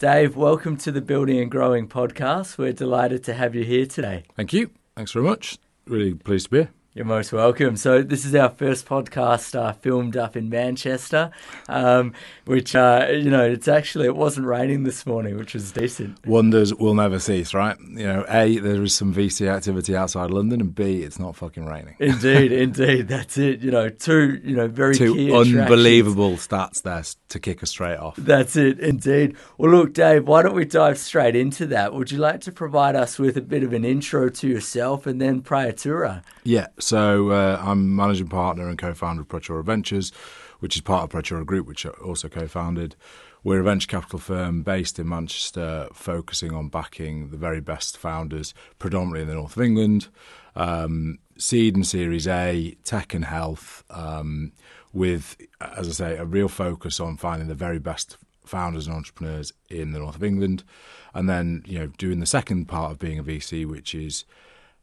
Dave, welcome to the Building and Growing podcast. We're delighted to have you here today. Thank you. Thanks very much. Really pleased to be here. You're most welcome. So this is our first podcast uh, filmed up in Manchester, um, which uh, you know it's actually it wasn't raining this morning, which was decent. Wonders will never cease, right? You know, a there is some VC activity outside London, and b it's not fucking raining. Indeed, indeed, that's it. You know, two you know very two unbelievable stats there to kick us straight off. That's it, indeed. Well, look, Dave, why don't we dive straight into that? Would you like to provide us with a bit of an intro to yourself and then Praetura? Yeah. So uh, I'm managing partner and co-founder of Praetura Ventures, which is part of Praetura Group, which I also co-founded. We're a venture capital firm based in Manchester, focusing on backing the very best founders, predominantly in the north of England. Um, seed and Series A, tech and health, um, with, as I say, a real focus on finding the very best founders and entrepreneurs in the north of England, and then you know doing the second part of being a VC, which is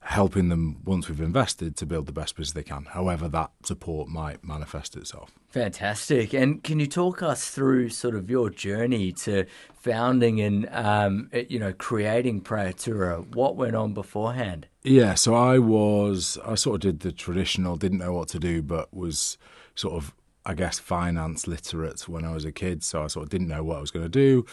helping them once we've invested to build the best business they can, however that support might manifest itself. Fantastic. And can you talk us through sort of your journey to founding and um, you know creating Praetura? What went on beforehand? Yeah, so I was I sort of did the traditional, didn't know what to do, but was sort of I guess finance literate when I was a kid, so I sort of didn't know what I was going to do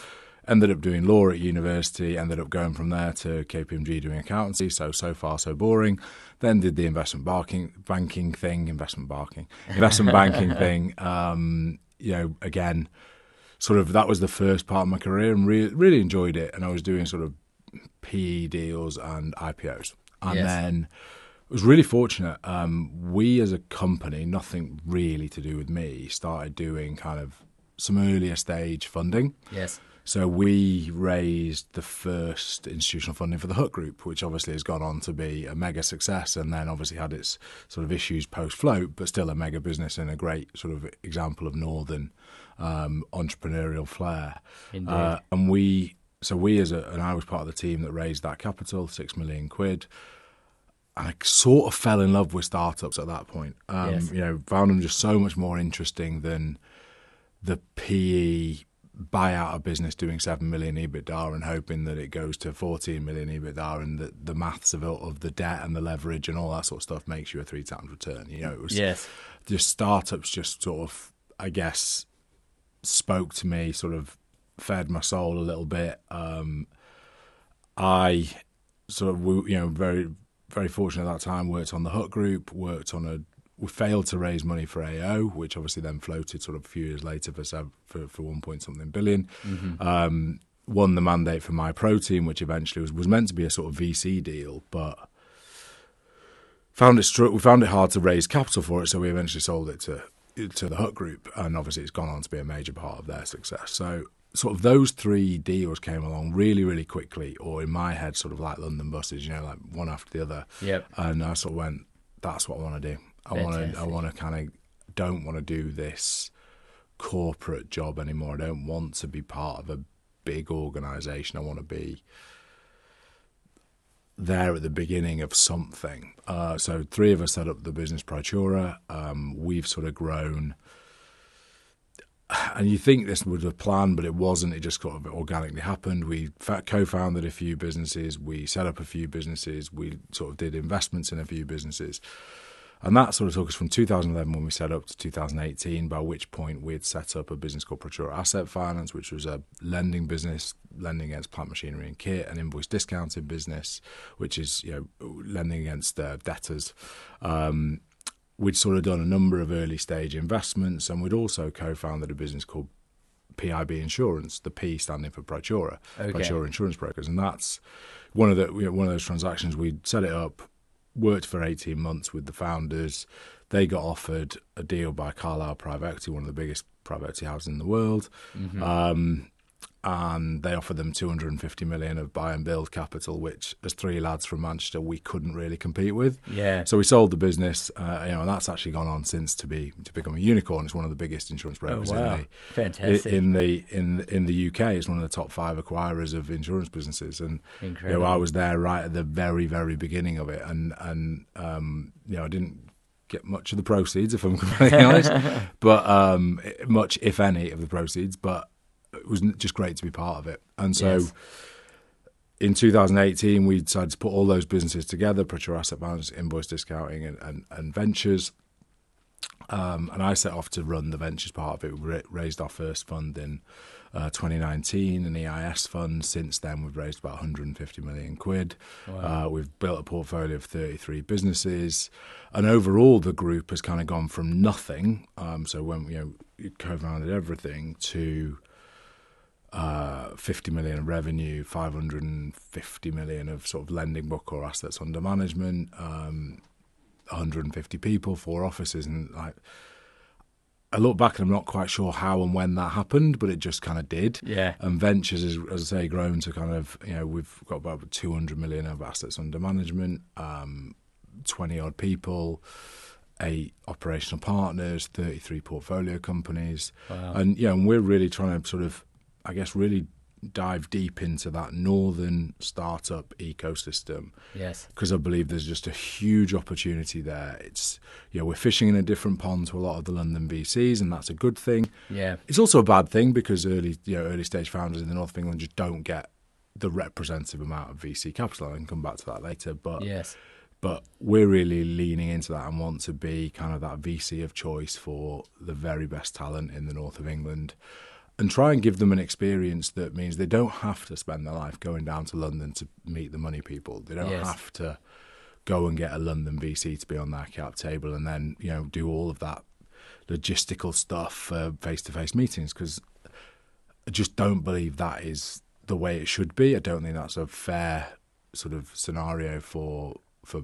ended up doing law at university, ended up going from there to KPMG doing accountancy. So, so far, so boring. Then did the investment banking, banking thing, investment banking, investment banking thing. Um, you know, again, sort of that was the first part of my career and really, really enjoyed it. And I was doing sort of PE deals and IPOs. And yes. then was really fortunate. Um, we as a company, nothing really to do with me, started doing kind of some earlier stage funding. Yes. So we raised the first institutional funding for the Hut Group, which obviously has gone on to be a mega success, and then obviously had its sort of issues post float, but still a mega business and a great sort of example of northern um, entrepreneurial flair. Uh, and we, so we as a, and I was part of the team that raised that capital, six million quid. And I sort of fell in love with startups at that point. Um, yes. You know, found them just so much more interesting than the PE buy out a business doing 7 million EBITDA and hoping that it goes to 14 million EBITDA and the, the maths of, of the debt and the leverage and all that sort of stuff makes you a three times return. You know, it was yes. just startups just sort of, I guess, spoke to me, sort of fed my soul a little bit. Um, I sort of, you know, very, very fortunate at that time, worked on the Hut Group, worked on a we failed to raise money for AO, which obviously then floated sort of a few years later for for, for one point something 1000000000 mm-hmm. um, won the mandate for Myprotein, which eventually was, was meant to be a sort of VC deal, but found it we found it hard to raise capital for it, so we eventually sold it to to the Hut Group, and obviously it's gone on to be a major part of their success. So sort of those three deals came along really, really quickly, or in my head, sort of like London buses, you know, like one after the other. Yep. And I sort of went, that's what I want to do. I want to. I want to kind of don't want to do this corporate job anymore. I don't want to be part of a big organization. I want to be there at the beginning of something. Uh, so three of us set up the business Praetura. Um, we've sort of grown. And you think this was a plan, but it wasn't. It just sort of organically happened. We co-founded a few businesses. We set up a few businesses. We sort of did investments in a few businesses. And that sort of took us from 2011 when we set up to 2018, by which point we had set up a business called Praetura Asset Finance, which was a lending business, lending against plant machinery and kit, an invoice discounting business, which is you know lending against uh, debtors. Um, we'd sort of done a number of early stage investments, and we'd also co-founded a business called PIB Insurance, the P standing for Praetura, okay. Praetura Insurance Brokers, and that's one of the you know, one of those transactions. We'd set it up worked for 18 months with the founders. They got offered a deal by Carlyle Private Equity, one of the biggest private equity houses in the world. Mm-hmm. Um, and they offered them 250 million of buy and build capital, which, as three lads from Manchester, we couldn't really compete with. Yeah. So we sold the business, uh, you know, and that's actually gone on since to be to become a unicorn. It's one of the biggest insurance brokers oh, wow. in the fantastic in the in in the UK. It's one of the top five acquirers of insurance businesses, and Incredible. you know, I was there right at the very very beginning of it, and and um, you know, I didn't get much of the proceeds, if I'm completely honest, but um, much, if any, of the proceeds. But it was just great to be part of it. And so. Yes. In 2018, we decided to put all those businesses together: Praetura Asset Management, Invoice Discounting, and, and, and Ventures. Um, and I set off to run the ventures part of it. We raised our first fund in uh, 2019, an EIS fund. Since then, we've raised about 150 million quid. Wow. Uh, we've built a portfolio of 33 businesses, and overall, the group has kind of gone from nothing. Um, so when you know co-founded everything to uh, 50 million of revenue, 550 million of sort of lending book or assets under management. Um, 150 people, four offices, and like I look back and I'm not quite sure how and when that happened, but it just kind of did. Yeah. And ventures, is, as I say, grown to kind of you know we've got about 200 million of assets under management, um, 20 odd people, eight operational partners, 33 portfolio companies, Wow. and you know and we're really trying to sort of, I guess, really dive deep into that northern startup ecosystem Yes. because I believe there's just a huge opportunity there. It's you know we're fishing in a different pond to a lot of the London VCs, and that's a good thing. Yeah. It's also a bad thing because early you know early stage founders in the north of England just don't get the representative amount of VC capital. I can come back to that later, but Yes. but we're really leaning into that and want to be kind of that VC of choice for the very best talent in the north of England and try and give them an experience that means they don't have to spend their life going down to London to meet the money people. They don't Yes. have to go and get a London VC to be on their cap table and then, you know, do all of that logistical stuff for face to face meetings because I just don't believe that is the way it should be. I don't think that's a fair sort of scenario for for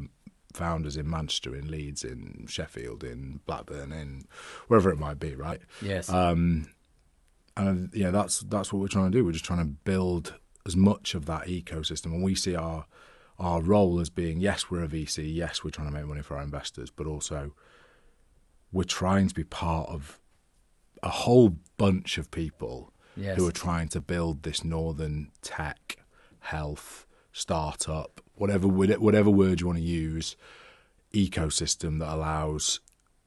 founders in Manchester, in Leeds, in Sheffield, in Blackburn, in wherever it might be, right? Yes. Um, and yeah, that's that's what we're trying to do. We're just trying to build as much of that ecosystem, and we see our our role as being yes, we're a VC, yes, we're trying to make money for our investors, but also we're trying to be part of a whole bunch of people yes. who are trying to build this northern tech, health, startup, whatever whatever word you want to use, ecosystem that allows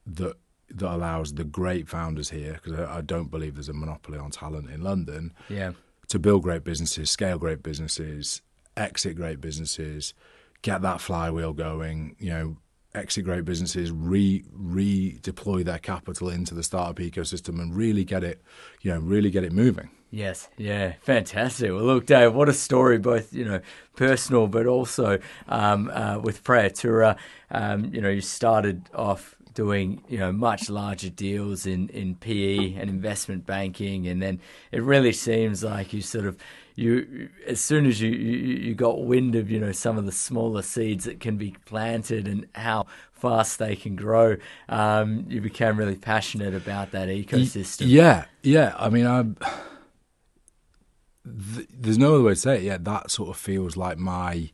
that that allows the great founders here because I, I don't believe there's a monopoly on talent in London yeah. to build great businesses, scale great businesses, exit great businesses, get that flywheel going. You know, exit great businesses, re redeploy their capital into the startup ecosystem, and really get it, you know, really get it moving. Yes, yeah, fantastic. Well, look, Dave, what a story, both you know, personal, but also um, uh, with Praetura. Um, you know, you started off doing you know much larger deals in in PE and investment banking, and then it really seems like you sort of you as soon as you, you you got wind of you know some of the smaller seeds that can be planted and how fast they can grow, um, you became really passionate about that ecosystem. Yeah, yeah. I mean, I. Th- there's no other way to say it. Yeah, that sort of feels like my. I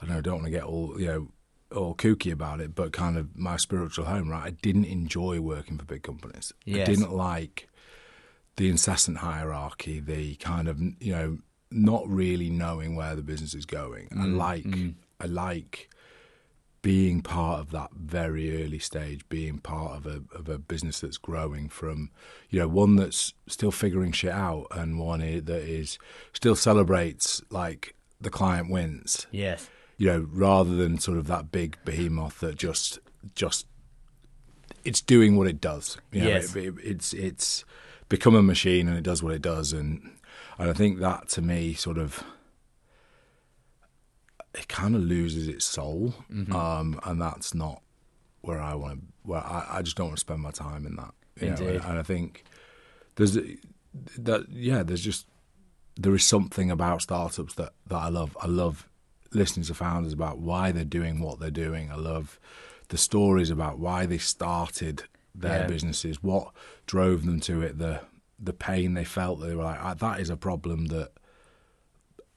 don't know. I don't want to get all you know all kooky about it, but kind of my spiritual home. Right, I didn't enjoy working for big companies. Yes. I didn't like the incessant hierarchy, the kind of you know not really knowing where the business is going. I mm, like mm. I like being part of that very early stage, being part of a of a business that's growing from, you know, one that's still figuring shit out and one that is still celebrates like the client wins, Yes. You know, rather than sort of that big behemoth that just just it's doing what it does. You know, Yes. it, it, it's it's become a machine and it does what it does, and and I think that to me sort of it kind of loses its soul, um, and that's not where I want to. Where I, I just don't want to spend my time in that. know, Indeed. and, and I think there's that. Yeah, there's just there is something about startups that that I love. I love listening to founders about why they're doing what they're doing. I love the stories about why they started their Yeah. businesses, what drove them to it, the the pain they felt. They were like, "Ah, that is a problem that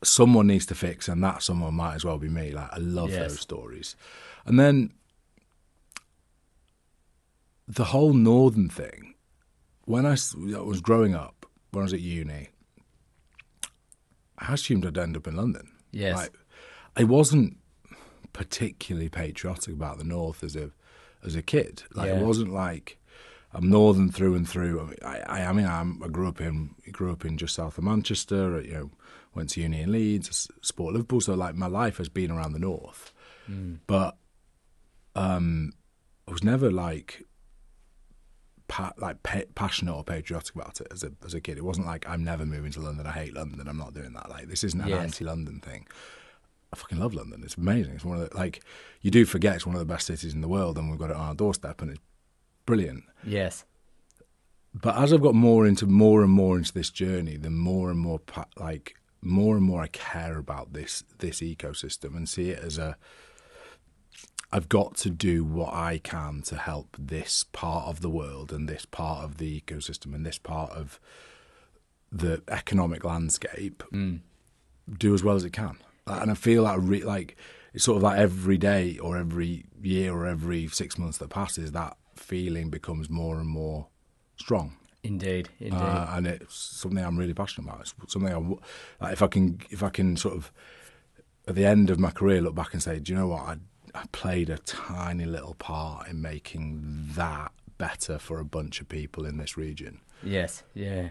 someone needs to fix, and that someone might as well be me. Like I love Yes. those stories. And then the whole northern thing. When I was growing up, when I was at uni, I assumed I'd end up in London. Yes. Like, I wasn't particularly patriotic about the north as a as a kid. Like Yeah. it wasn't like I'm northern through and through. I mean, I, I mean, I'm, I grew up in grew up in just south of Manchester. You know, went to uni in Leeds, sport Liverpool. So like my life has been around the north, mm. but um, I was never like pa- like pa- passionate or patriotic about it as a as a kid. It wasn't like I'm never moving to London. I hate London. I'm not doing that. Like this isn't an yes. anti-London thing. I fucking love London. It's amazing. It's one of the like you do forget it's one of the best cities in the world, and we've got it on our doorstep, and it's brilliant. Yes. But as I've got more into more and more into this journey, the more and more like more and more I care about this this ecosystem and see it as a I've got to do what I can to help this part of the world and this part of the ecosystem and this part of the economic landscape mm. do as well as it can. And I feel like, re- like it's sort of like every day or every year or every six months that passes, that feeling becomes more and more strong. Indeed, indeed, uh, and it's something I'm really passionate about. It's something I, like if I can, if I can sort of at the end of my career look back and say, do you know what? I, I played a tiny little part in making that better for a bunch of people in this region. Yes, yeah.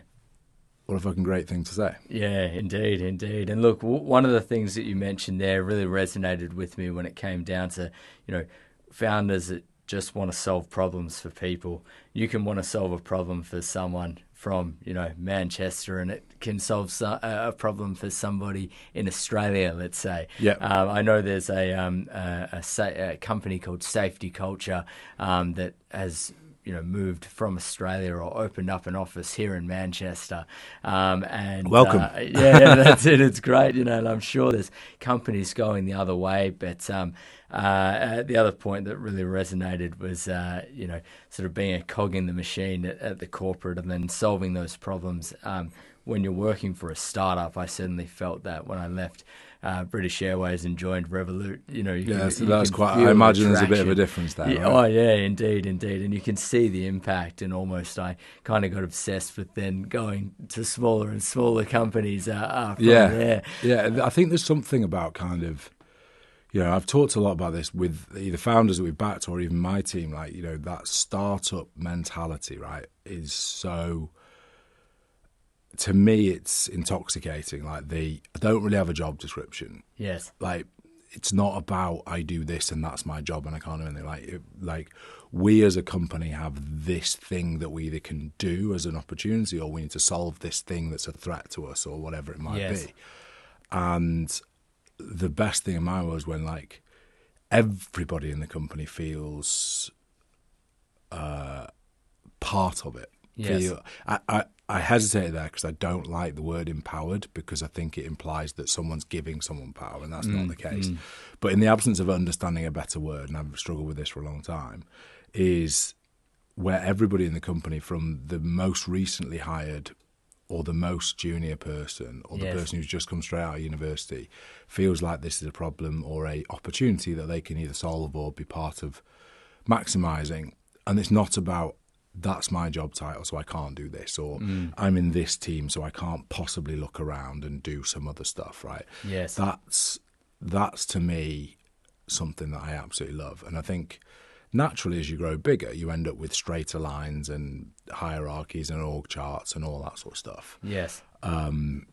What a fucking great thing to say. Yeah, indeed, indeed. And look, w- one of the things that you mentioned there really resonated with me when it came down to, you know, founders that just want to solve problems for people. You can want to solve a problem for someone from you know Manchester, and it can solve a problem for somebody in Australia, let's say. Yeah. Um, I know there's a, um, a, a, a, company called Safety Culture um, that has you know moved from Australia or opened up an office here in Manchester. Um, and welcome. Uh, yeah, that's it. It's great, you know, and I'm sure there's companies going the other way. But um, uh, the other point that really resonated was uh, you know sort of being a cog in the machine at, at the corporate and then solving those problems. Um, when you're working for a startup, I certainly felt that when I left uh, British Airways and joined Revolut. You know, you yeah, can, so that's quite. I imagine there's a bit of a difference there. Yeah, right? Oh yeah, indeed, indeed, and you can see the impact. And almost, I kind of got obsessed with then going to smaller and smaller companies. Uh, yeah, there. yeah. I think there's something about kind of. You know, I've talked a lot about this with either founders that we've backed or even my team. Like, you know, that startup mentality, right, is so to me it's intoxicating. Like the i don't really have a job description. Yes. Like it's not about i do this and that's my job and i can't do anything. Like it, like we as a company have this thing that we either can do as an opportunity or we need to solve this thing that's a threat to us or whatever it might yes. be. And the best thing in my world is when like everybody in the company feels uh, part of it. Yes. Feel, I, I, I hesitate there because I don't like the word empowered because I think it implies that someone's giving someone power, and that's mm, not the case. Mm. But in the absence of understanding a better word, and I've struggled with this for a long time, is where everybody in the company, from the most recently hired or the most junior person or the yes. person who's just come straight out of university, feels like this is a problem or a opportunity that they can either solve or be part of maximizing. And it's not about that's my job title, so I can't do this, or mm. I'm in this team, so I can't possibly look around and do some other stuff, right? Yes, that's that's to me something that I absolutely love, and I think naturally as you grow bigger, you end up with straighter lines and hierarchies and org charts and all that sort of stuff. Yes, um,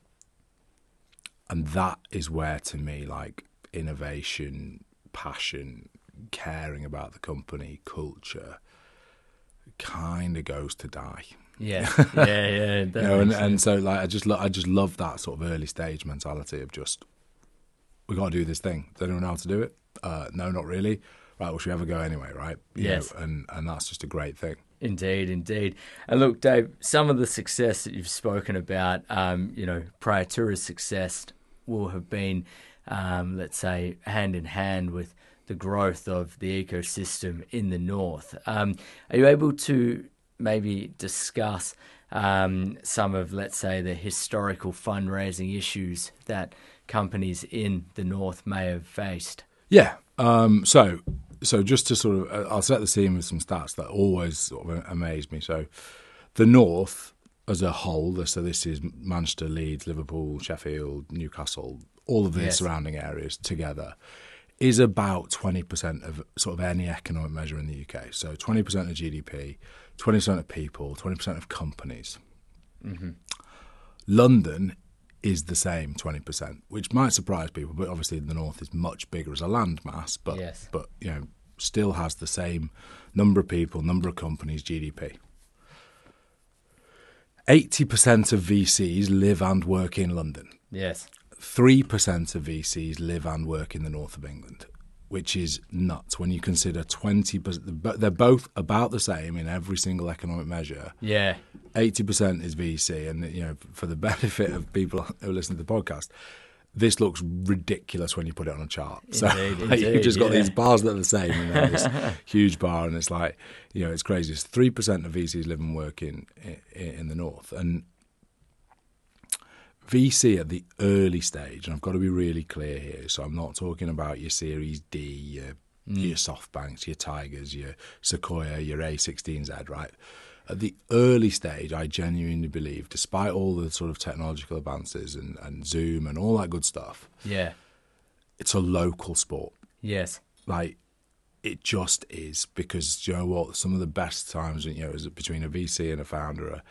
and that is where to me like innovation, passion, caring about the company, culture kind of goes to die. Yeah, yeah, yeah. you know, and, and so like I just lo- I just love that sort of early stage mentality of just we got to do this thing. Does anyone know how to do it? Uh, no, not really. Right, well, should we have a go anyway? Right? You yes. Know, and and that's just a great thing. Indeed, indeed. And look, Dave, some of the success that you've spoken about, um, you know, prior to his success will have been, um, let's say, hand in hand with the growth of the ecosystem in the north. Um, are you able to maybe discuss um, some of, let's say, the historical fundraising issues that companies in the north may have faced? Yeah. Um, so, so just to sort of, uh, I'll set the scene with some stats that always sort of amaze me. So, the north as a whole, so this is Manchester, Leeds, Liverpool, Sheffield, Newcastle, all of the yes. surrounding areas together is about 20% of sort of any economic measure in the UK. So 20% of GDP, twenty percent of people, twenty percent of companies. Mm-hmm. London is the same twenty percent, which might surprise people, but obviously the north is much bigger as a landmass, but Yes. but you know still has the same number of people, number of companies, GDP. Eighty percent of VCs live and work in London. Yes. Three percent of VCs live and work in the north of England, which is nuts when you consider twenty percent. They're both about the same in every single economic measure. Yeah. Eighty percent is VC, and you know, for the benefit of people who listen to the podcast, this looks ridiculous when you put it on a chart. So Indeed, you've just got yeah. these bars that are the same, and then this huge bar, and it's like, you know, it's crazy. It's three percent of VCs live and work in, in in the north, and VC at the early stage, and I've got to be really clear here. So I'm not talking about your Series D, your, hmm. your SoftBanks, your Tigers, your Sequoia, your A16Z, right? At the early stage, I genuinely believe, despite all the sort of technological advances and, and Zoom and all that good stuff, Yeah. it's a local sport. Yes. Like, it just is because you know what? Some of the best times, you know, is between a VC and a founder are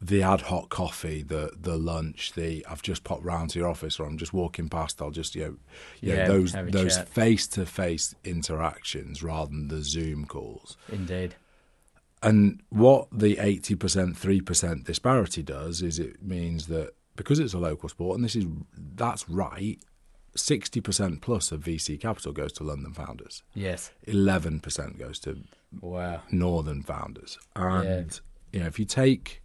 the ad hoc coffee, the the lunch, the I've just popped round to your office or I'm just walking past. I'll just you know, you know, Yeah, those those face to face interactions rather than the Zoom calls. Indeed. And what the eighty percent, three percent disparity does is it means that because it's a local sport, and this is that's right, sixty percent plus of VC capital goes to London founders. Yes. Eleven percent goes to Wow. northern founders. And you know, if you take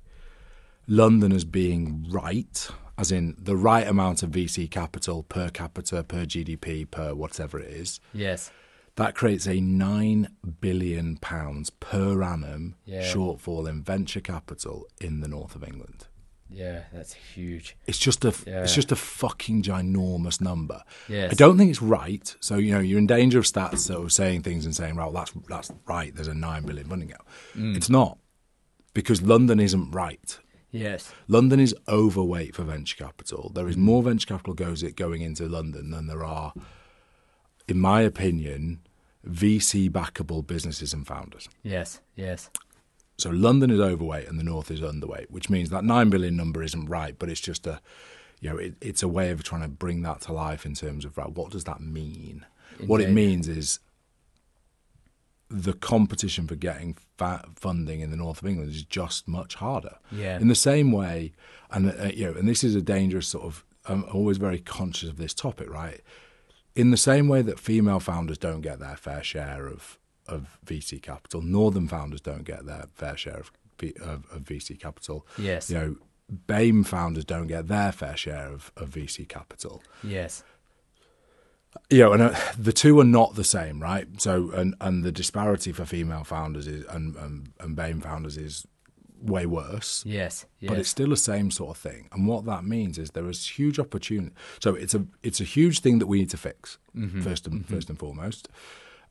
London as being right, as in the right amount of VC capital per capita, per GDP, per whatever it is, Yes. that creates a nine billion pounds per annum Yeah. shortfall in venture capital in the north of England. Yeah. That's huge. It's just a Yeah. it's just a fucking ginormous number. Yes. I don't think it's right. So you know you're in danger of stats sort of saying things and saying, "Well, that's that's right." There's a nine billion funding gap. Mm. It's not because London isn't right. Yes. London is overweight for venture capital. There is mm. more venture capital goes it going into London than there are, in my opinion, VC backable businesses and founders. Yes. Yes. So London is overweight and the north is underweight, which means that nine billion number isn't right, but it's just a, you know, it, it's a way of trying to bring that to life in terms of right, what does that mean? What it means is the competition for getting funding in the north of England is just much harder. Yeah. In the same way, and uh, you know, and this is a dangerous sort of. I'm always very conscious of this topic, right? In the same way that female founders don't get their fair share of of VC capital, northern founders don't get their fair share of of, of VC capital. Yes. You know, BAME founders don't get their fair share of, of VC capital Yes. You know, and uh, the two are not the same, right? So, and and the disparity for female founders is and and, and BAME founders is way worse. Yes. Yes. But it's still the same sort of thing, and what that means is there is huge opportunity. So it's a it's a huge thing that we need to fix first and first and foremost.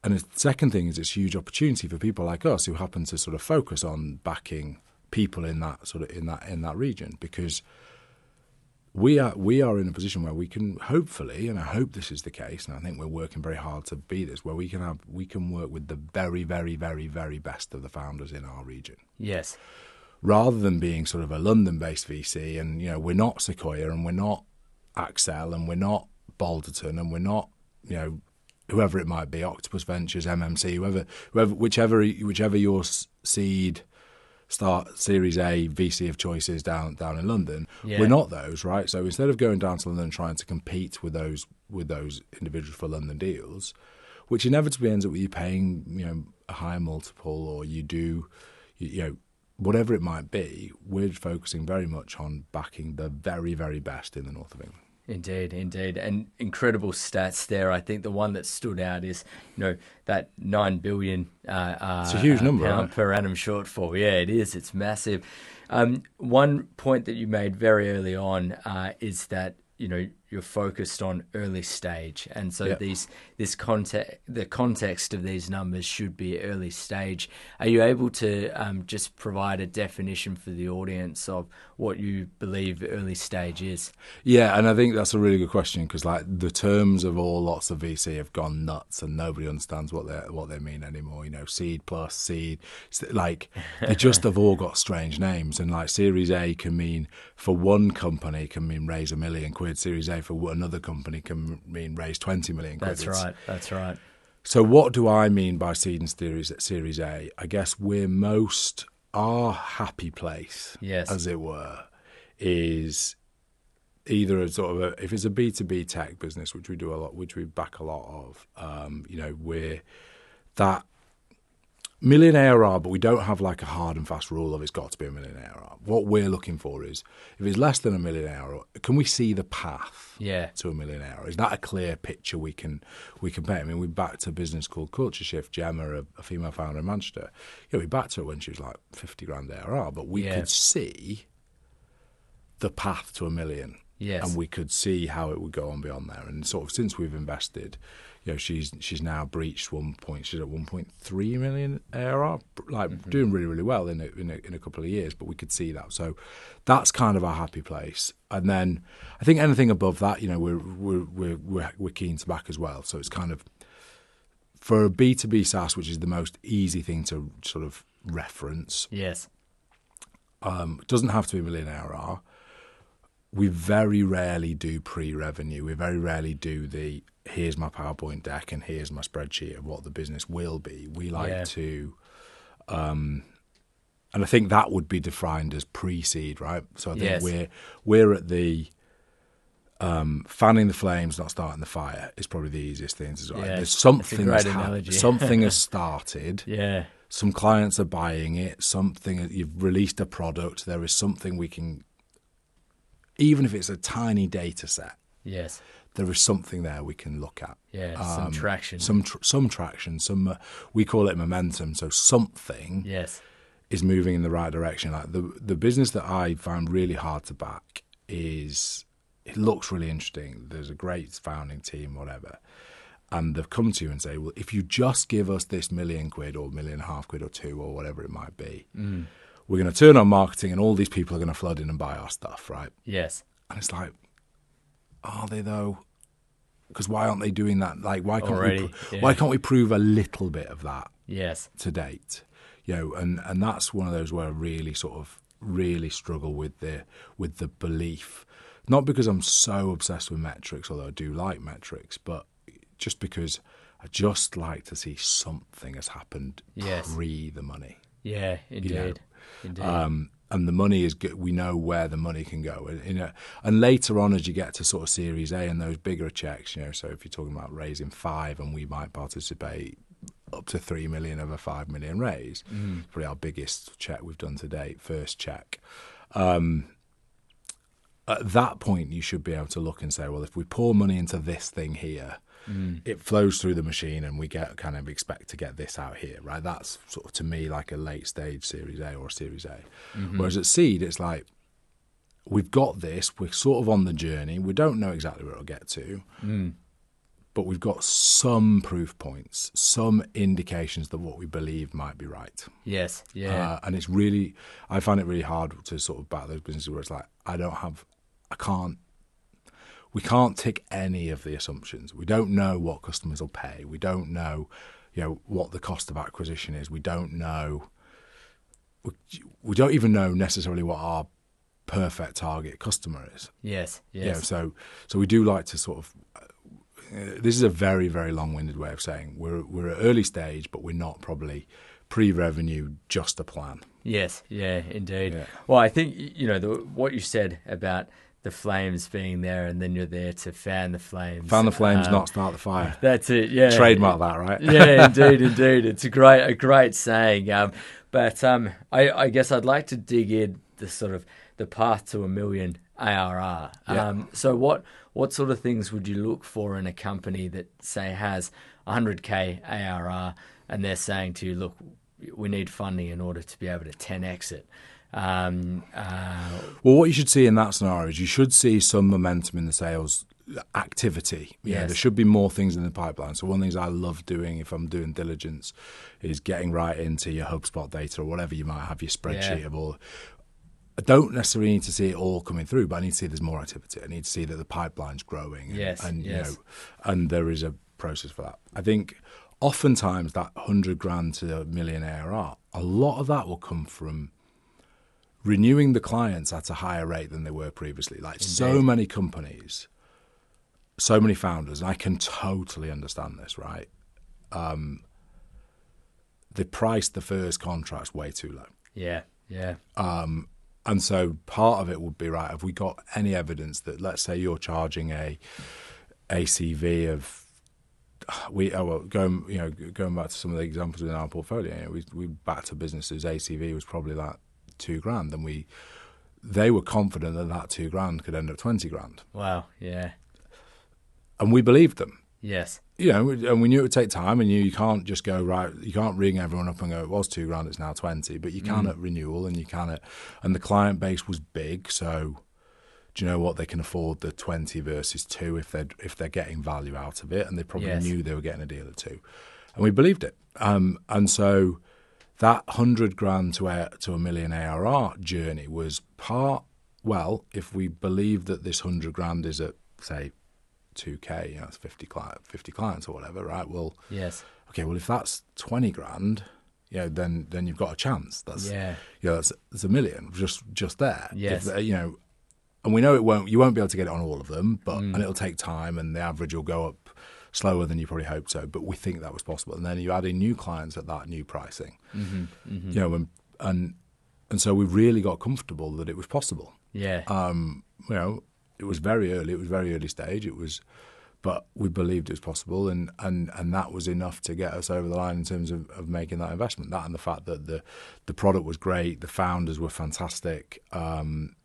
And the second thing is it's huge opportunity for people like us who happen to sort of focus on backing people in that sort of in that in that region because we are we are in a position where we can hopefully, and I hope this is the case, and I think we're working very hard to be this, where we can have we can work with the very, very, very, very best of the founders in our region, yes. rather than being sort of a London-based VC, and you know we're not Sequoia, and we're not Accel, and we're not Balderton, and we're not you know whoever it might be, Octopus Ventures, MMC, whoever, whoever, whichever, whichever your seed start Series A VC of choices down down in London. Yeah. We're not those, right? So instead of going down to London and trying to compete with those with those individuals for London deals, which inevitably ends up with you paying you know a higher multiple, or you do you, you know whatever it might be. We're focusing very much on backing the very very best in the north of England. Indeed, indeed, and incredible stats there. I think the one that stood out is, you know, that nine billion. Uh, uh, It's a huge uh, number, right? per annum shortfall. Yeah, it is. It's massive. Um, one point that you made very early on uh, is that you know you're focused on early stage, and so Yeah. these this context the context of these numbers should be early stage. Are you able to um, just provide a definition for the audience of what you believe early stage is? Yeah, and I think that's a really good question because like the terms of all lots of VC have gone nuts, and nobody understands what they what they mean anymore. You know, seed plus seed, like they just have all got strange names. And like Series A can mean for one company can mean raise a million quid. Series A for another company can mean raise twenty million quid. That's right. That's right. So, what do I mean by seed and series, series A? I guess we're most our happy place, Yes. as it were, is either a sort of a, if it's a B two B tech business, which we do a lot, which we back a lot of. Um, you know, we're that million ARR, but we don't have like a hard and fast rule of it's got to be a millionaire ARR. What we're looking for is if it's less than a millionaire, can we see the path? Yeah. to a millionaire? Is that a clear picture we can we can paint? I mean, we backed a business called Culture Shift. Gemma, a, a female founder in Manchester, yeah, we backed her when she was like fifty grand ARR, but we Yeah. could see the path to a million. Yes. And we could see how it would go on beyond there. And sort of since we've invested, you know, she's she's now breached one point. She's at one point three million ARR, like doing really really well in a, in a in a couple of years. But we could see that, so that's kind of our happy place. And then I think anything above that, you know, we're we're we're we're, we're keen to back as well. So it's kind of for a B two B SaaS, which is the most easy thing to sort of reference. Yes. Um, doesn't have to be a million ARR. We very rarely do pre-revenue. We very rarely do the here's my PowerPoint deck and here's my spreadsheet of what the business will be. We like Yeah. to, um, and I think that would be defined as pre-seed, right? So I think Yes. we're we're at the um, fanning the flames, not starting the fire is probably the easiest thing to do. Yeah, There's something has something has started Yeah. some clients are buying it something you've released a product there is something we can even if it's a tiny data set Yes. there is something there we can look at Yeah. Some Um, traction. some tr- some traction some uh, we call it momentum so something yes. is moving in the right direction like the the business that i found really hard to back is it looks really interesting there's a great founding team whatever and they've come to you and say well if you just give us this million quid or million and a half quid or two or whatever it might be we're going to turn on marketing and all these people are going to flood in and buy our stuff right Yes. and it's like are they though because why aren't they doing that like why can't Already, we pro- yeah. why can't we prove a little bit of that Yes. to date. You know, and, and that's one of those where I really sort of really struggle with the with the belief. Not because I'm so obsessed with metrics, although I do like metrics, but just because I just like to see something has happened Yes. pre the money. Yeah. Indeed. Indeed. Um, and the money is good. We know where the money can go. And, you know, and later on, as you get to sort of Series A and those bigger checks, you know, so if you're talking about raising five, and we might participate up to three million of a five million raise, it's probably our biggest check we've done to date, first check. Um, at that point, you should be able to look and say, well, if we pour money into this thing here, Mm. it flows through the machine and we get kind of expect to get this out here, right? That's sort of to me like a late stage Series A or a Series A. Mm-hmm. Whereas at Seed, it's like we've got this, we're sort of on the journey, we don't know exactly where it'll get to, mm. but we've got some proof points, some indications that what we believe might be right. yes. Yeah. Uh, and it's really, I find it really hard to sort of back those businesses where it's like, I don't have, I can't, we can't tick any of the assumptions. We don't know what customers will pay. We don't know, you know, what the cost of acquisition is. We don't know, we, we don't even know necessarily what our perfect target customer is. yes. Yes. Yeah, Yes. so so we do like to sort of. Uh, this is a very very long-winded way of saying we're we're at early stage, but we're not probably pre-revenue, just a plan. Yes, yeah, indeed. Yeah. Well, I think you know the, what you said about the flames being there, and then you're there to fan the flames. Fan the flames, Um, not start the fire. That's it. Yeah, Trademark that, right? yeah, indeed, indeed. It's a great, a great saying. Um, but um, I, I guess I'd like to dig in the sort of the path to a million ARR. Yeah. Um, so what what sort of things would you look for in a company that say has 100k ARR, and they're saying to you, look, we need funding in order to be able to 10x it. Um, uh, Well, what you should see in that scenario is you should see some momentum in the sales activity. Yeah, Yes. there should be more things in the pipeline. So one of the things I love doing if I'm doing diligence is getting right into your HubSpot data or whatever you might have your spreadsheet Yeah. of all. I don't necessarily need to see it all coming through, but I need to see there's more activity. I need to see that the pipeline's growing. And, Yes, and yes. you know, and there is a process for that. I think oftentimes that hundred grand to a million ARR, a lot of that will come from renewing the clients at a higher rate than they were previously. Like so many companies, so many founders, and I can totally understand this, right? Um, they priced the first contracts way too low. yeah, yeah, And so part of it would be right. Have we got any evidence that, let's say, you're charging a ACV of we oh well going you know going back to some of the examples in our portfolio, you know, we we backed a business whose ACV was probably like two grand, and we they were confident that that two grand could end up twenty grand, wow, yeah, and we believed them. yes, You know, and we knew it would take time, and you, you can't just go right. You can't ring everyone up and go, "It was two grand, it's now 20. But you can at renewal, and you can at, and the client base was big, so do you know what they can afford the 20 versus two if they're if they're getting value out of it, and they probably Yes. knew they were getting a deal at two, and we believed it. Um, and so that hundred grand to a, to a million ARR journey was part. Well, if we believe that this hundred grand is at say 2k, you know, it's 50, cli- 50 clients or whatever, right? Well, yes, okay, well, if that's 20 grand, you know, then then you've got a chance. That's Yeah. you know, that's, that's a million just just there. Yes. If, uh, you know, and we know it won't. You won't be able to get it on all of them, but Mm. and it'll take time, and the average will go up slower than you probably hoped so. But we think that was possible, and then you add in new clients at that new pricing. Mm-hmm, You know, and and and so we really got comfortable that it was possible yeah, um, you know, it was very early. It was very early stage. It was, but we believed it was possible, and and and that was enough to get us over the line in terms of, of making that investment. That and the fact that the the product was great, the founders were fantastic. Um,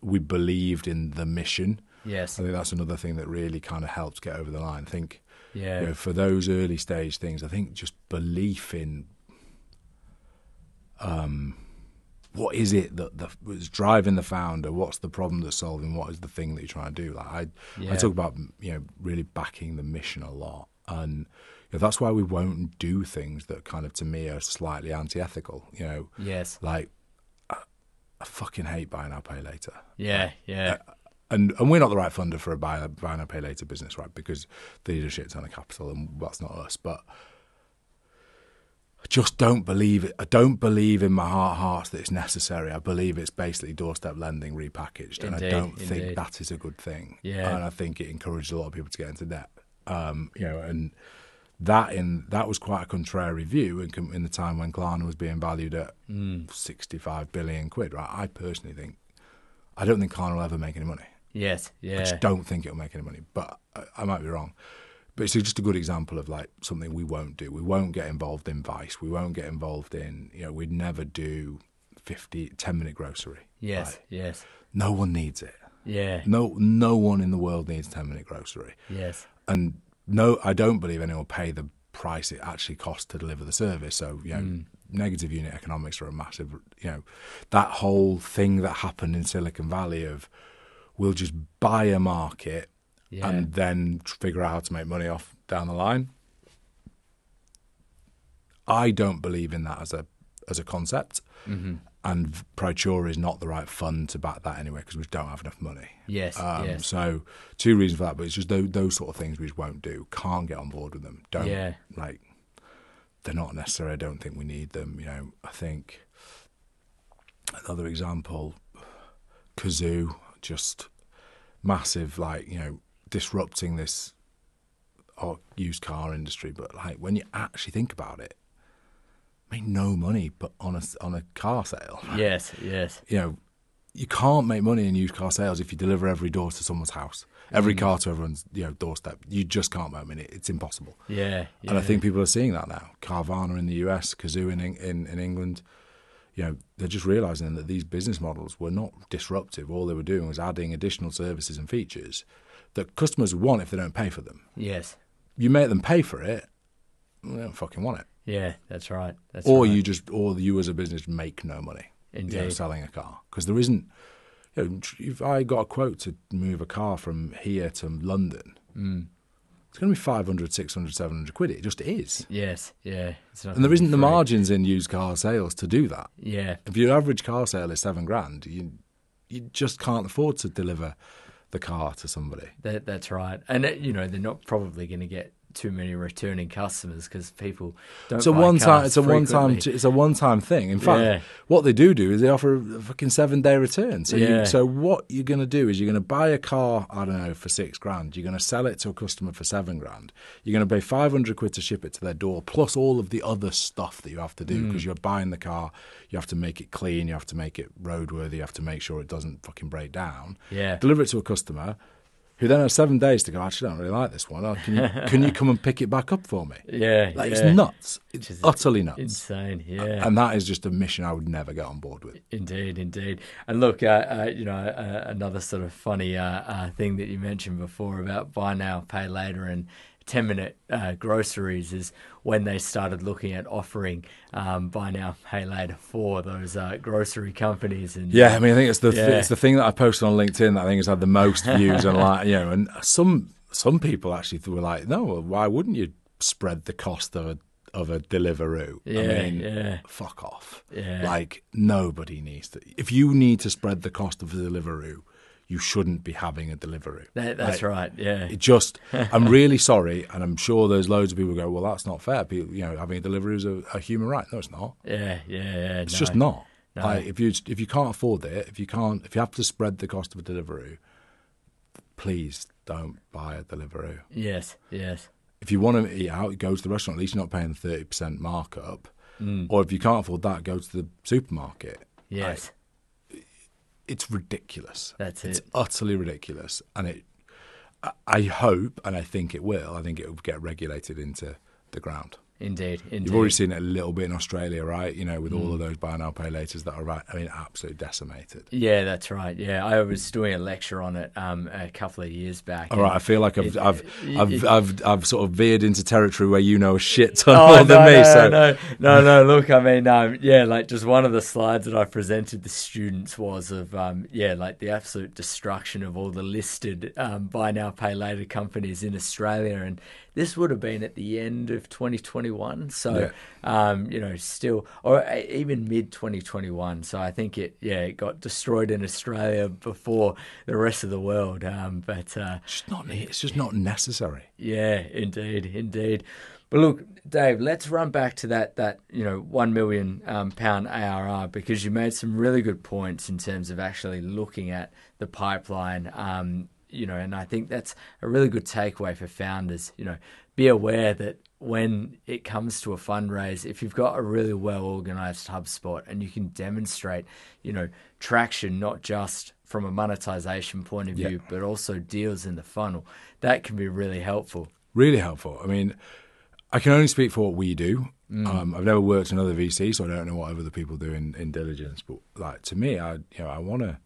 we believed in the mission. Yes, I think that's another thing that really kind of helps get over the line. I think yeah, you know, for those early stage things, I think just belief in um, what is it that the, was driving the founder? What's the problem that's solving? What is the thing that you're trying to do? Like I, Yeah. I talk about you know really backing the mission a lot, and you know, that's why we won't do things that kind of to me are slightly anti-ethical. You know, yes, like I, I fucking hate buying now pay later yeah, yeah, and and we're not the right funder for a buy, buy now pay later business, right? Because they need a shit ton of capital, and that's not us. But I just don't believe it. I don't believe in my heart hearts that it's necessary. I believe it's basically doorstep lending repackaged, and I don't think that is a good thing. Yeah. and I think it encourages a lot of people to get into debt. Um, you know, and that in that was quite a contrary view in, in the time when Klarna was being valued at Mm. sixty-five billion quid. Right, I personally think I don't think Klarna will ever make any money. Yes, I yeah, just don't think it'll make any money, but I, I might be wrong. But it's just a good example of like something we won't do. We won't get involved in Vice. We won't get involved in, you know, we'd never do 50, 10 minute grocery. yes, Like, yes, no one needs it. yeah, No, no one in the world needs 10 minute grocery. yes, And no, I don't believe anyone will pay the price it actually costs to deliver the service. So, you know, Mm. negative unit economics are a massive, you know, that whole thing that happened in Silicon Valley of we'll just buy a market yeah, and then figure out how to make money off down the line. I don't believe in that as a as a concept, mm-hmm. and Praetura is not the right fund to back that anyway because we don't have enough money. yes, Um, yes, So two reasons for that, but it's just those, those sort of things we just won't do. Can't get on board with them. Don't Yeah. like. They're not necessary. I don't think we need them. You know, I think another example, Cazoo, just massive, like you know, disrupting this used car industry. But like when you actually think about it, made no money, but on a on a car sale yes, yes, you know, you can't make money in used car sales if you deliver every door to someone's house, every Mm. car to everyone's you know doorstep. You just can't make money. It's impossible. yeah, yeah, And I think people are seeing that now. Carvana in the US, Cazoo in, in in England. You know, they're just realizing that these business models were not disruptive. All they were doing was adding additional services and features that customers want if they don't pay for them. yes, You make them pay for it, they don't fucking want it. yeah, that's right, that's or right. you just, or you as a business make no money. you know, selling a car because there isn't. You know, if I got a quote to move a car from here to London, Mm. It's going to be 500, 600, 700 quid. It just is. Yes, yeah. And there isn't the margins in used car sales to do that. Yeah, If your average car sale is seven grand, you you just can't afford to deliver the car to somebody. that, that's right. And uh, you know they're not probably going to get too many returning customers because people don't. It's a one time. It's a one time. It's a one time thing. In fact, Yeah. what they do do is they offer a fucking seven day return. So Yeah. you, so what you're going to do is you're going to buy a car. I don't know for six grand. You're going to sell it to a customer for seven grand. You're going to pay five hundred quid to ship it to their door, plus all of the other stuff that you have to do Mm. because you're buying the car. You have to make it clean. You have to make it roadworthy. You have to make sure it doesn't fucking break down. Yeah. Deliver it to a customer. Who then has seven days to go? Actually, I don't really like this one. Oh, Can you can you come and pick it back up for me? Yeah, Like yeah. it's nuts. It's utterly nuts. Insane. Yeah. And that is just a mission I would never get on board with. Indeed, indeed. And look, uh, uh, you know, uh, another sort of funny uh, uh, thing that you mentioned before about buy now, pay later, and 10 minute uh, groceries is when they started looking at offering um, buy now, pay later for those uh, grocery companies. And Yeah, I mean, I think it's the Yeah. it's the thing that I posted on LinkedIn that I think has had the most views and like you know, and some some people actually were like, no, well, why wouldn't you spread the cost of a of a Deliveroo? Yeah, I mean, yeah. fuck off. Yeah. Like nobody needs to. If you need to spread the cost of a Deliveroo, you shouldn't be having a delivery. That, that's Like, right. Yeah. It just, I'm really sorry, and I'm sure there's loads of people who go, well, that's not fair. People, you know, having a delivery is a, a human right. No, it's not. Yeah, yeah, yeah. It's just not. No. Like if you if you can't afford it, if you can't, if you have to spread the cost of a delivery, please don't buy a delivery. Yes, yes. If you want to eat out, go to the restaurant. At least you're not paying the thirty percent markup. Mm. Or if you can't afford that, go to the supermarket. Yes. It's ridiculous. That's it. It's utterly ridiculous, and it. I- I hope, and I think it will. I think it will get regulated into the ground. Indeed, indeed. You've already seen it a little bit in Australia, right? You know, with all Mm. of those buy now pay laters that are right. I mean, absolutely decimated. Yeah, that's right. Yeah, I was doing a lecture on it um, a couple of years back. All right, I feel like I've it- I've, it- I've, it- I've I've sort of veered into territory where you know a shit ton Oh, more no, than me. no, so no, no, no. Look, I mean, um, yeah, like just one of the slides that I presented the students was of, um, yeah, like the absolute destruction of all the listed um, buy now, pay later companies in Australia, and this would have been at the end of 2021. So, um, you know, still, or uh, even mid 2021. So I think it, yeah, it got destroyed in Australia before the rest of the world. Um, but uh, it's just not it's just not necessary. yeah, indeed, indeed. But look, Dave, let's run back to that that you know one million um, pound ARR because you made some really good points in terms of actually looking at the pipeline. Um, you know, and I think that's a really good takeaway for founders. You know, be aware that when it comes to a fundraise, if you've got a really well organized HubSpot and you can demonstrate, you know, traction not just from a monetization point of view, but also deals in the funnel, that can be really helpful. Really helpful. I mean, I can only speak for what we do. Mm. Um, I've never worked in other VC, so I don't know what other people do in, in diligence. But like to me, I you know I want to.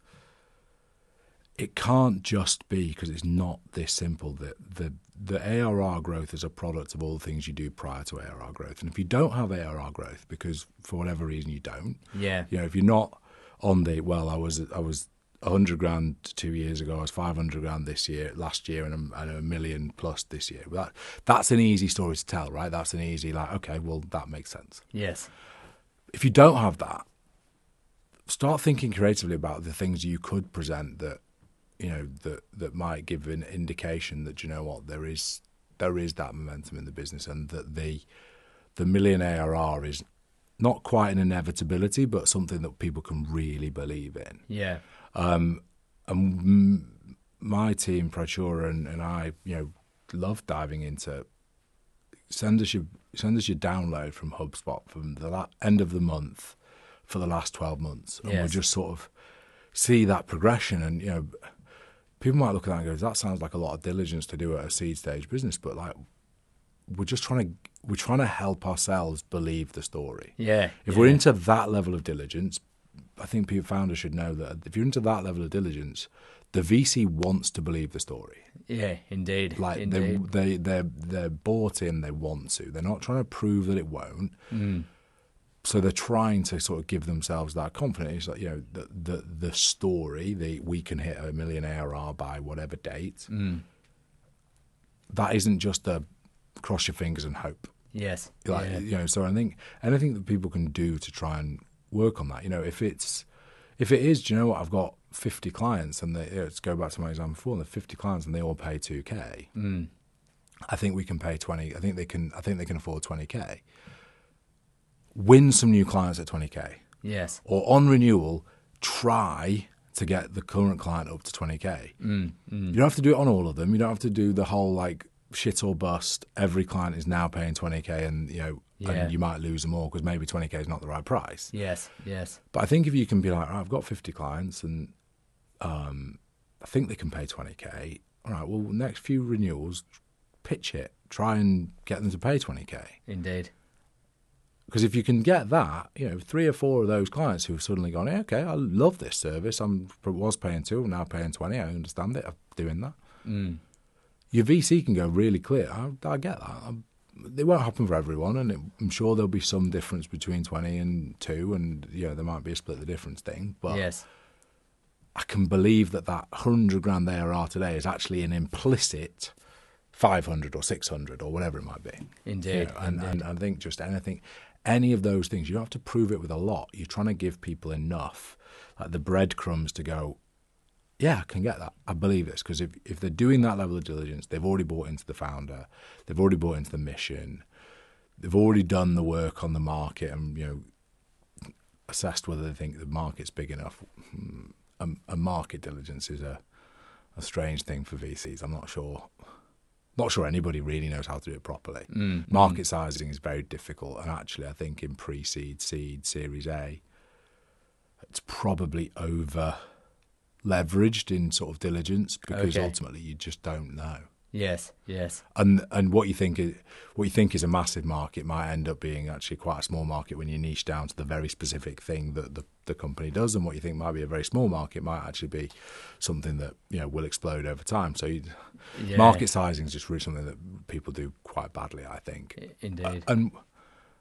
It can't just be because it's not this simple. That the the ARR growth is a product of all the things you do prior to ARR growth. And if you don't have ARR growth because for whatever reason you don't, Yeah. you know, if you're not on the well, I was I was hundred grand two years ago. I was five hundred grand this year, last year, and a, and a million plus this year. That that's an easy story to tell, right? That's an easy like, okay, well, that makes sense. Yes. If you don't have that, start thinking creatively about the things you could present that you know that that might give an indication that you know what there is there is that momentum in the business and that the the million ARR is not quite an inevitability, but something that people can really believe in. Yeah. Um, and m- my team, Praetura and, and I, you know, love diving into. Send us your send us your download from HubSpot from the la- end of the month for the last twelve months, and we'll just sort of see that progression. And you know, people might look at that and go, "That sounds like a lot of diligence to do at a seed stage business," but like, we're just trying to we're trying to help ourselves believe the story. Yeah. If yeah. we're into that level of diligence, I think people founders should know that if you're into that level of diligence, the VC wants to believe the story. Yeah, indeed. Like indeed. they they they're they're bought in. They want to. They're not trying to prove that it won't. Mm. So they're trying to sort of give themselves that confidence that you know the the, the story the we can hit a million ARR by whatever date that isn't just a cross your fingers and hope Yes. like yeah. you know so i think anything that people can do to try and work on that you know if it's if it is do you know what i've got 50 clients and they let's go back to my example before the 50 clients and they all pay 2k Mm. i think we can pay 20 i think they can i think they can afford 20k win some new clients at 20k Yes. or on renewal try to get the current client up to 20k Mm. Mm. you don't have to do it on all of them. You don't have to do the whole like shit or bust. Every client is now paying 20k, and you know, Yeah. and you might lose them all because maybe 20k is not the right price. Yes. Yes. But I think if you can be like, "All right, I've got 50 clients, and um, I think they can pay 20k. All right, well, next few renewals, pitch it. Try and get them to pay 20k. Indeed. Because if you can get that, you know, three or four of those clients who've suddenly gone, yeah, okay, I love this service. I'm was paying two, I'm now paying 20. I understand it. I'm doing that. Mm. your VC can go really clear. I, I get that. i it won't happen for everyone, and it, I'm sure there'll be some difference between 20 and 2, and you know, there might be a split the difference thing. But Yes. I can believe that that 100 grand ARR today is actually an implicit 500 or 600 or whatever it might be. You Indeed. know, and, Indeed. and I think just anything, any of those things, you don't have to prove it with a lot. You're trying to give people enough, like the breadcrumbs to go, yeah, I can get that. I believe this because if, if they're doing that level of diligence, they've already bought into the founder, they've already bought into the mission, they've already done the work on the market and you know assessed whether they think the market's big enough. Hmm, A, a market diligence is a a strange thing for VCs. I'm not sure. Not sure anybody really knows how to do it properly. Mm. Market sizing is very difficult, and actually, I think in pre-seed, seed, Series A, it's probably over leveraged in sort of diligence because Okay. ultimately you just don't know. Yes. Yes. And and what you think is what you think is a massive market might end up being actually quite a small market when you niche down to the very specific thing that the, the company does, and what you think might be a very small market might actually be something that you know will explode over time. So you, Yeah. market sizing is just really something that people do quite badly, I think. Indeed. And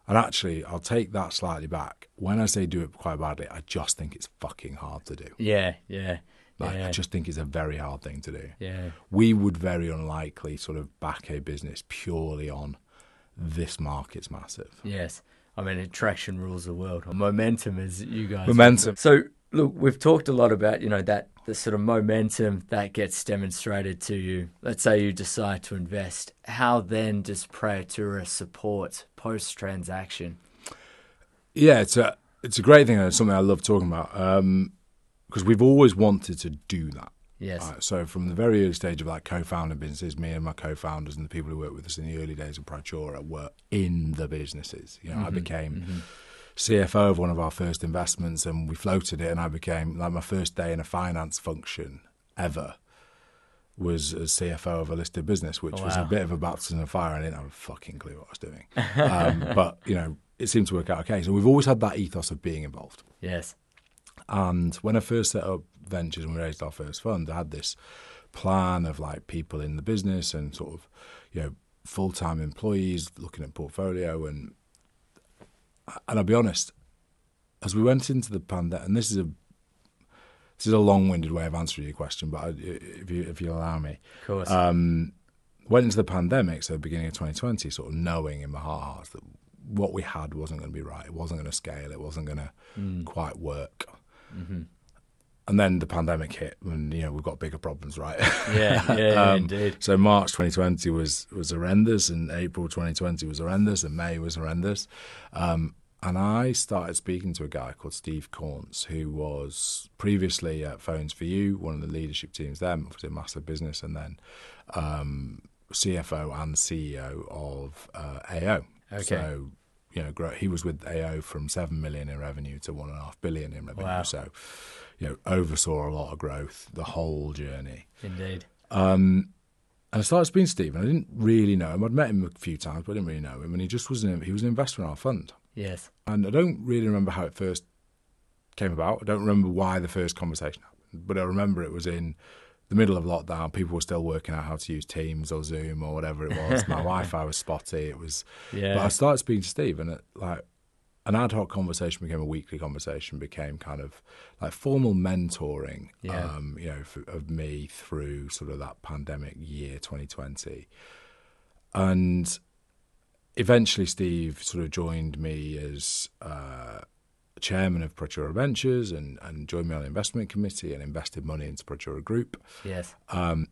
and actually, I'll take that slightly back. When I say do it quite badly, I just think it's fucking hard to do. yeah. Yeah. Like, yeah. I just think it's a very hard thing to do. yeah. We would very unlikely sort of back a business purely on this market's massive. Yes. I mean, attraction rules the world. Momentum, is you guys. Momentum. So, look, we've talked a lot about, you know, that the sort of momentum that gets demonstrated to you. Let's say you decide to invest. How then does Praetura support post transaction? Yeah, it's a it's a great thing and it's something I love talking about um, because we've always wanted to do that. Yes. Right, so from the very early stage of like co-founding businesses, me and my co-founders and the people who worked with us in the early days of Praetura were in the businesses. You know, I became CFO of one of our first investments, and we floated it, and I became like my first day in a finance function ever was as CFO of a listed business, which was a bit of a baptism of fire. I didn't have a fucking clue what I was doing, um, but you know, it seemed to work out okay. So we've always had that ethos of being involved. Yes. And when I first set up ventures and we raised our first fund, I had this plan of like people in the business and sort of, you know, full time employees looking at portfolio and and I'll be honest, as we went into the pandemic, and this is a this is a long winded way of answering your question, but I, if you if you allow me, Of course. um, went into the pandemic, so the beginning of 2020, sort of knowing in my heart hearts that what we had wasn't going to be right. It wasn't going to scale. It wasn't going to quite work. Hmm And then the pandemic hit, and you know we've got bigger problems, right? Yeah. Yeah. yeah, Um, indeed. So March 2020 was was horrendous, and April 2020 was horrendous, and May was horrendous. Um, and I started speaking to a guy called Steve Caunce, who was previously at Phones 4u, one of the leadership teams there, obviously a massive business, and then um, CFO and CEO of uh, AO. Okay. So you know, grow, he was with AO from seven million in revenue to one and a half billion in revenue. Wow. So you know, oversaw a lot of growth the whole journey. Indeed. Um, and I started speaking to Steve, and I didn't really know him. I'd met him a few times, but I didn't really know him. And he just was an, he was an investor in our fund. Yes. And I don't really remember how it first came about. I don't remember why the first conversation happened, but I remember it was in the middle of lockdown. People were still working out how to use Teams or Zoom or whatever it was. My Wi-Fi was spotty. It was, Yeah. but I started speaking to Steve, and it, like an ad hoc conversation became a weekly conversation, became kind of like formal mentoring, Yeah. um, you know, for, of me through sort of that pandemic year 2020. And eventually, Steve sort of joined me as uh, chairman of Praetura Ventures and, and joined me on the investment committee and invested money into Praetura Group. Yes. Um,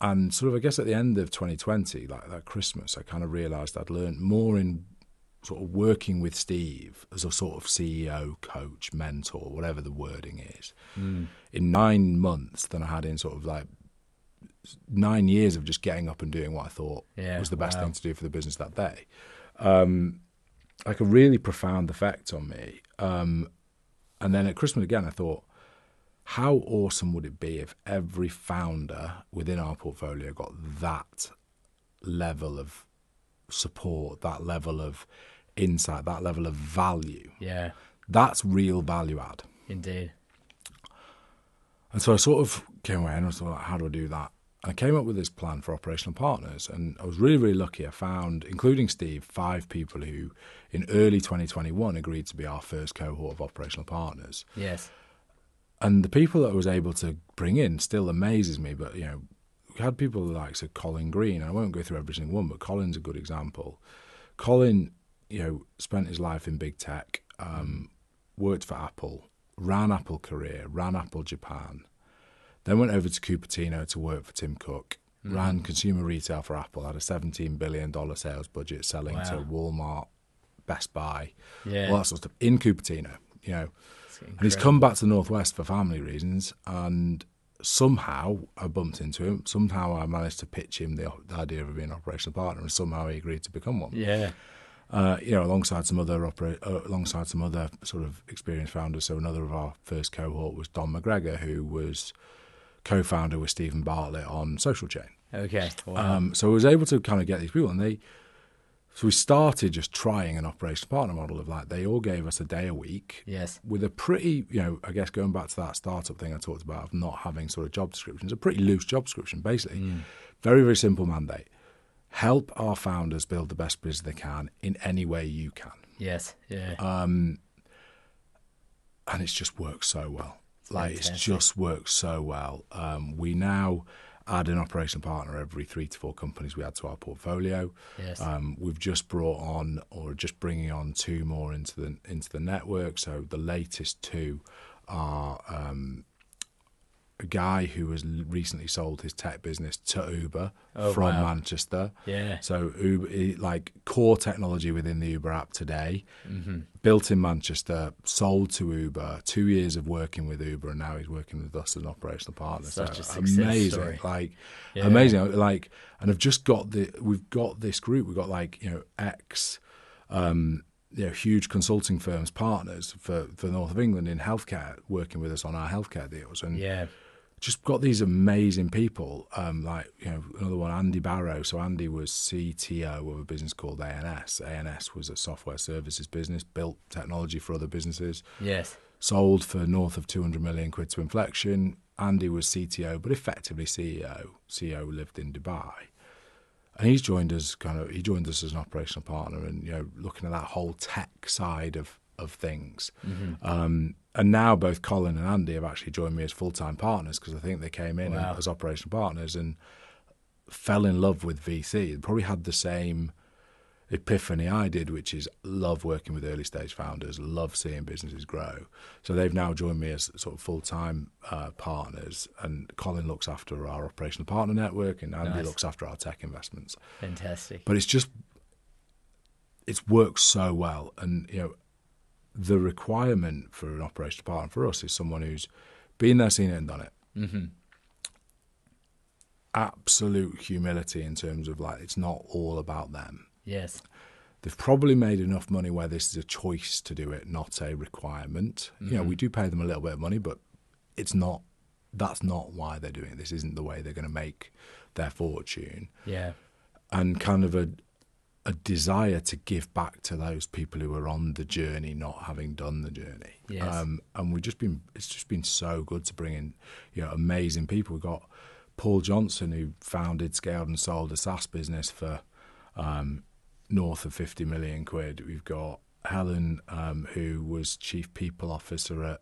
and sort of, I guess, at the end of 2020, like that Christmas, I kind of realised I'd learned more in sort of working with Steve as a sort of CEO, coach, mentor, whatever the wording is, Mm. in nine months than I had in sort of like nine years of just getting up and doing what I thought Yeah, was the best wow. thing to do for the business that day. Um, like a really profound effect on me. Um, and then at Christmas again, I thought, how awesome would it be if every founder within our portfolio got that level of support, that level of insight, that level of value? Yeah. That's real value add. Indeed. And so I sort of came away and I was like, how do I do that? I came up with this plan for operational partners. And I was really, really lucky. I found, including Steve, five people who in early 2021 agreed to be our first cohort of operational partners. Yes. And the people that I was able to bring in still amazes me. But, you know, we had people like so Colin Green. I won't go through every single one, but Colin's a good example. Colin, you know, spent his life in big tech, um, worked for Apple, ran Apple Korea, ran Apple Japan, then went over to Cupertino to work for Tim Cook, ran consumer retail for Apple, had a $17 billion sales budget selling to Walmart, Best Buy, Yeah. all that sort of stuff in Cupertino, you know. And he's come back to the Northwest for family reasons, and somehow I bumped into him. Somehow I managed to pitch him the, the idea of being an operational partner, and somehow he agreed to become one. Yeah. Uh, you know, alongside some other opera- uh, alongside some other sort of experienced founders. So another of our first cohort was Dom McGregor, who was co-founder with Steven Bartlett on Social Chain. Okay. Wow. Um, so I was able to kind of get these people, and they. So we started just trying an operational partner model of like they all gave us a day a week yes. with a pretty, you know, I guess going back to that startup thing I talked about of not having sort of job descriptions, a pretty loose job description, basically. Very, very simple mandate. Help our founders build the best business they can in any way you can. Yes. Yeah. Um, and it's just worked so well. Like it's just worked so well. Um, we now add an operational partner every three to four companies we add to our portfolio. Yes. Um, we've just brought on, or just bringing on, two more into the into the network. So the latest two are um, a guy who has recently sold his tech business to Uber Oh, from wow. Manchester. Yeah. So Uber, like core technology within the Uber app today, Mm-hmm. built in Manchester, sold to Uber. Two years of working with Uber, and now he's working with us as an operational partner. Such so amazing, story. like Yeah. amazing. Like, and I've just got the we've got this group. We've got like you know ex. Um, you know, huge consulting firms partners for, for the north of England in healthcare, working with us on our healthcare deals, and Yeah. Just got these amazing people. Um, like you know, another one, Andy Barrow. So Andy was CTO of a business called ANS. ANS was a software services business, built technology for other businesses, Yes. sold for north of 200 million quid to Inflexion. Andy was CTO, but effectively CEO. CEO lived in Dubai. And he's joined us kind of he joined us as an operational partner and you know looking at that whole tech side of of things. Um, and now both Colin and Andy have actually joined me as full time partners because I think they came in Wow. as operational partners and fell in love with VC. They probably had the same epiphany I did, which is love working with early stage founders, love seeing businesses grow. So they've now joined me as sort of full time uh, partners, and Colin looks after our operational partner network, and Andy Nice. looks after our tech investments. Fantastic. But it's just it's worked so well, and you know the requirement for an operational partner for us is someone who's been there, seen it, and done it. Mm-hmm. Absolute humility in terms of like it's not all about them. Yes. They've probably made enough money where this is a choice to do it, not a requirement. You know, we do pay them a little bit of money, but it's not. That's not why they're doing it. This isn't the way they're going to make their fortune. Yeah. And kind of a a desire to give back to those people who are on the journey, not having done the journey. Yes. Um, and we've just been. It's just been so good to bring in, you know, amazing people. We've got Paul Johnson who founded, scaled, and sold a SaaS business for um, north of 50 million quid. We've got Helen, um, who was chief people officer at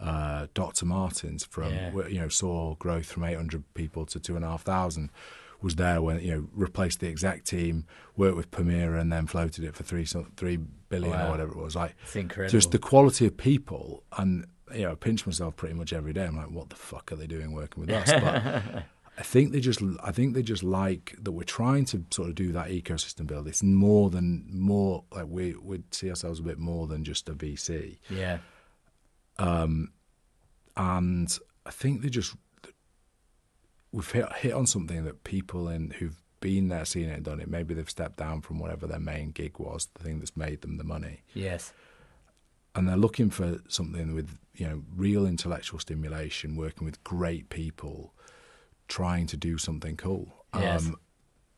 uh, Dr. Martens, from Yeah. you know saw growth from 800 people to two and a half thousand. Was there when you know replaced the exact team, worked with Permira, and then floated it for three three billion Wow. or whatever it was. Like It's incredible. just the quality of people and you know I pinch myself pretty much every day i'm like what the fuck are they doing working with us but i think they just i think they just like that we're trying to sort of do that ecosystem build it's more than more like we would see ourselves a bit more than just a vc yeah. Um, and i think they just we've hit, hit on something that people in who've been there seen it and done it maybe they've stepped down from whatever their main gig was the thing that's made them the money Yes. and they're looking for something with you know real intellectual stimulation, working with great people, trying to do something cool, Yes. Um,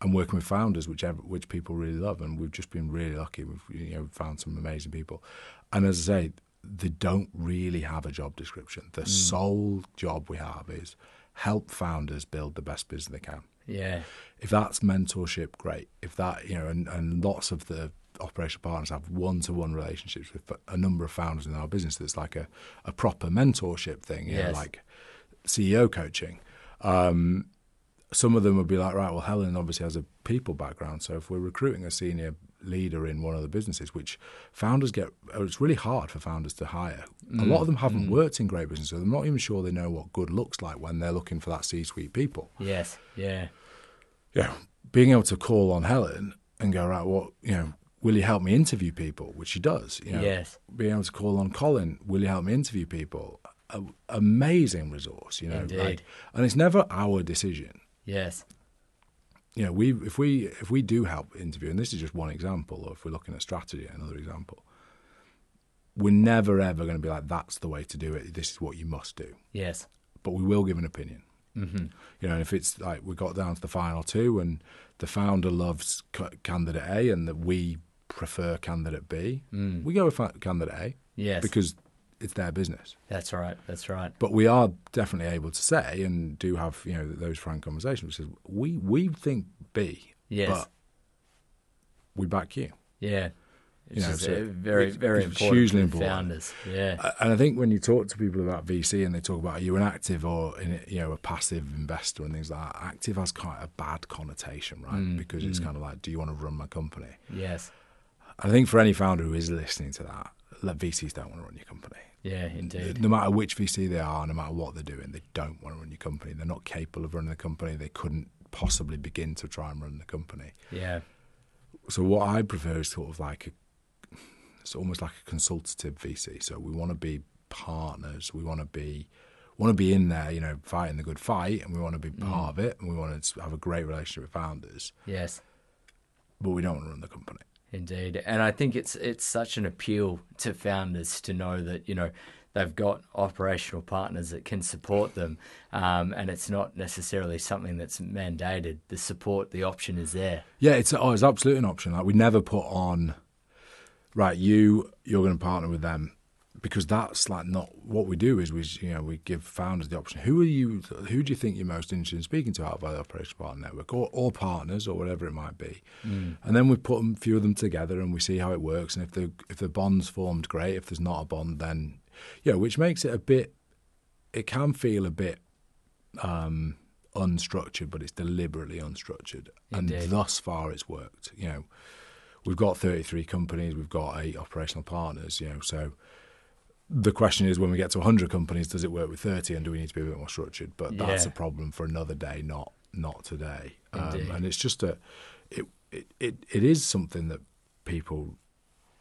and working with founders, which which people really love, and we've just been really lucky. We've you know found some amazing people, and as I say, they don't really have a job description. The mm. sole job we have is help founders build the best business they can Yeah. if that's mentorship, great. If that, you know, and, and lots of the operational partners have one-to-one relationships with a number of founders in our business. That's like a, a proper mentorship thing, you know, like CEO coaching. Um, some of them would be like, right, well, Helen obviously has a people background, so if we're recruiting a senior leader in one of the businesses, which founders get, oh, it's really hard for founders to hire. A lot mm. of them haven't mm. worked in great businesses, so they're not even sure they know what good looks like when they're looking for that C-suite people Yes. Yeah. yeah, being able to call on Helen and go right, what you know, will you help me interview people? Which she does. You know, Yes. Being able to call on Colin, will you help me interview people? A, amazing resource, you know. Indeed. Like, and it's never our decision. Yes. You know, we if we if we do help interview, and this is just one example, or if we're looking at strategy, another example, we're never ever going to be like, that's the way to do it. This is what you must do. Yes. but we will give an opinion. Mm-hmm. You know, if it's like we got down to the final two, and the founder loves c- candidate A, and that we prefer candidate B, we go with candidate A Yes. because it's their business. That's right. That's right. But we are definitely able to say and do have you know those frank conversations. Which is we we think B, Yes. but we back you. Yeah. It's know, so very, very it's important hugely important. founders. Yeah. And I think when you talk to people about VC and they talk about are you an active or in, you know a passive investor and things like that, active has quite a bad connotation, right? Mm, because it's kind of like, do you want to run my company? yes. I think for any founder who is listening to that, VCs don't want to run your company. Yeah. Indeed. No matter which VC they are, no matter what they're doing, they don't want to run your company. They're not capable of running the company. They couldn't possibly begin to try and run the company. Yeah. So what I prefer is sort of like a, it's almost like a consultative VC. So we want to be partners. We want to be want to be in there, you know, fighting the good fight, and we want to be mm. part of it, and we want to have a great relationship with founders. Yes. But we don't want to run the company. Indeed, and I think it's it's such an appeal to founders to know that you know they've got operational partners that can support them, um, and it's not necessarily something that's mandated. The support, the option is there. Yeah, it's oh, it's absolutely an option. Like we never put on, right? You you're going to partner with them because that's like not what we do. Is we you know we give founders the option. Who are you? Who do you think you're most interested in speaking to out of our operational partner network or, or partners or whatever it might be? And then we put a few of them together and we see how it works. And if the if the bond's formed, great. If there's not a bond, then yeah, which makes it a bit. It can feel a bit um, unstructured, but it's deliberately unstructured. Indeed. And thus far, it's worked. You know, we've got 33 companies, we've got eight operational partners. You know, so the question is, when we get to 100 companies, does it work with 30, and do we need to be a bit more structured? But that's a problem for another day, not not today. Um, and it's just a, it, it it it is something that people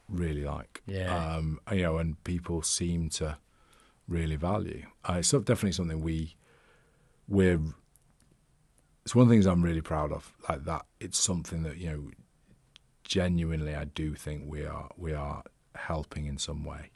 really like. Yeah. Um, you know, and people seem to really value. Uh, it's definitely something we we're. It's one of the things I'm really proud of. Like that, it's something that you know. Genuinely, I do think we are we are helping in some way,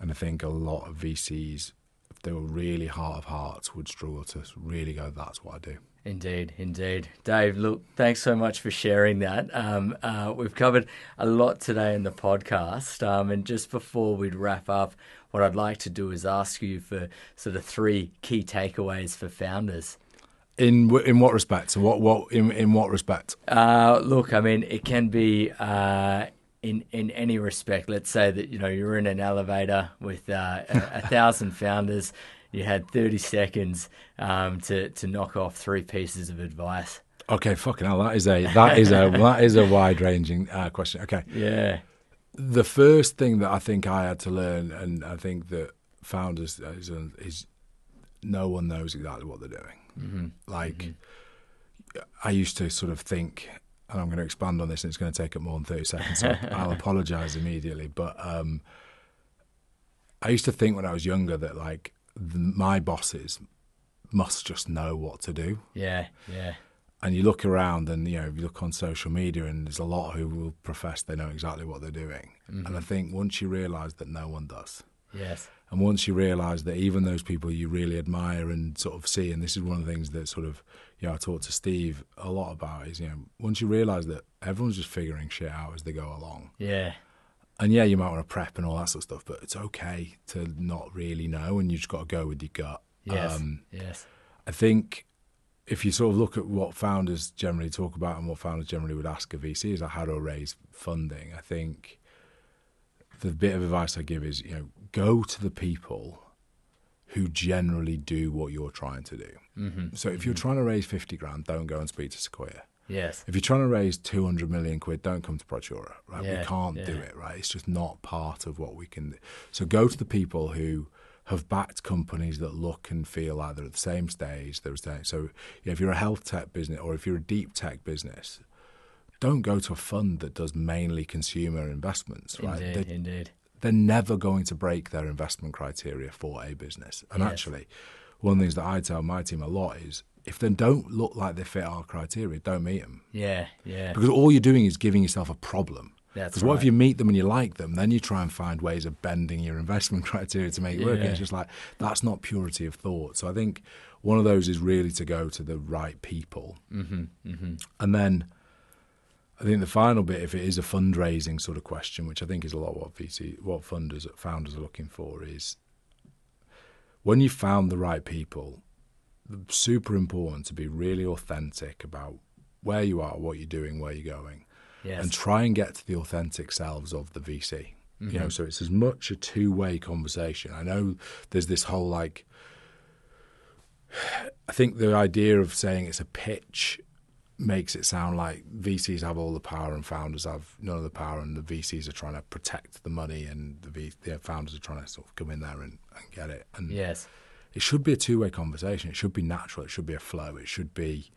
and I think a lot of VCs, if they were really heart of hearts, would struggle to really go. That's what I do. Indeed, indeed. Dave, look, thanks so much for sharing that. Um, uh, we've covered a lot today in the podcast. Um, and just before we wrap up, what I'd like to do is ask you for sort of three key takeaways for founders. In in what respect? So what what in in what respect? Uh, look, I mean, it can be uh, in in any respect. Let's say that you know you're in an elevator with uh, a, a thousand founders. You had 30 seconds um, to to knock off three pieces of advice. Okay, fucking hell, that is a that is a that is a wide ranging uh, question. Okay, Yeah. the first thing that I think I had to learn, and I think that founders is, is no one knows exactly what they're doing. Mm-hmm. Like, I used to sort of think, and I'm going to expand on this, and it's going to take up more than 30 seconds, so I'll apologize immediately. But um, I used to think when I was younger that, like, the, my bosses must just know what to do Yeah. Yeah. and you look around and you know if you look on social media and there's a lot who will profess they know exactly what they're doing and i think once you realize that no one does Yes. and once you realize that even those people you really admire and sort of see and this is one of the things that sort of you know i talk to steve a lot about is you know once you realize that everyone's just figuring shit out as they go along Yeah. and yeah you might want to prep and all that sort of stuff but it's okay to not really know and you just got to go with your gut Yes. um, yes. I think if you sort of look at what founders generally talk about and what founders generally would ask a VC is like how to raise funding. I think the bit of advice I give is, you know, go to the people who generally do what you're trying to do. Mm-hmm. So if you're trying to raise 50 grand, don't go and speak to Sequoia. Yes. If you're trying to raise 200 million quid, don't come to Praetura, right? Yeah, we can't do it, right? It's just not part of what we can do. So go to the people who have backed companies that look and feel like they're at the same stage. They're saying, so yeah, if you're a health tech business or if you're a deep tech business, don't go to a fund that does mainly consumer investments, right? Indeed. They, Indeed. They're never going to break their investment criteria for a business. And Yes. actually, one of the things that I tell my team a lot is if they don't look like they fit our criteria, don't meet them. Yeah. Yeah. Because all you're doing is giving yourself a problem. Because what if you meet them and you like them, then you try and find ways of bending your investment criteria to make it work. And it's just like, that's not purity of thought. So I think one of those is really to go to the right people. Mm-hmm, mm-hmm. And then I think the final bit, if it is a fundraising sort of question, which I think is a lot what VC, what funders, founders are looking for, is when you've found the right people, super important to be really authentic about where you are, what you're doing, where you're going Yes. and try and get to the authentic selves of the VC. You know, mm-hmm. so it's as much a two way conversation. I know there's this whole like, I think the idea of saying it's a pitch makes it sound like VCs have all the power and founders have none of the power, and the VCs are trying to protect the money, and the, v, the founders are trying to sort of come in there and, and get it. And yes. it should be a two-way conversation. It should be natural. It should be a flow. It should be.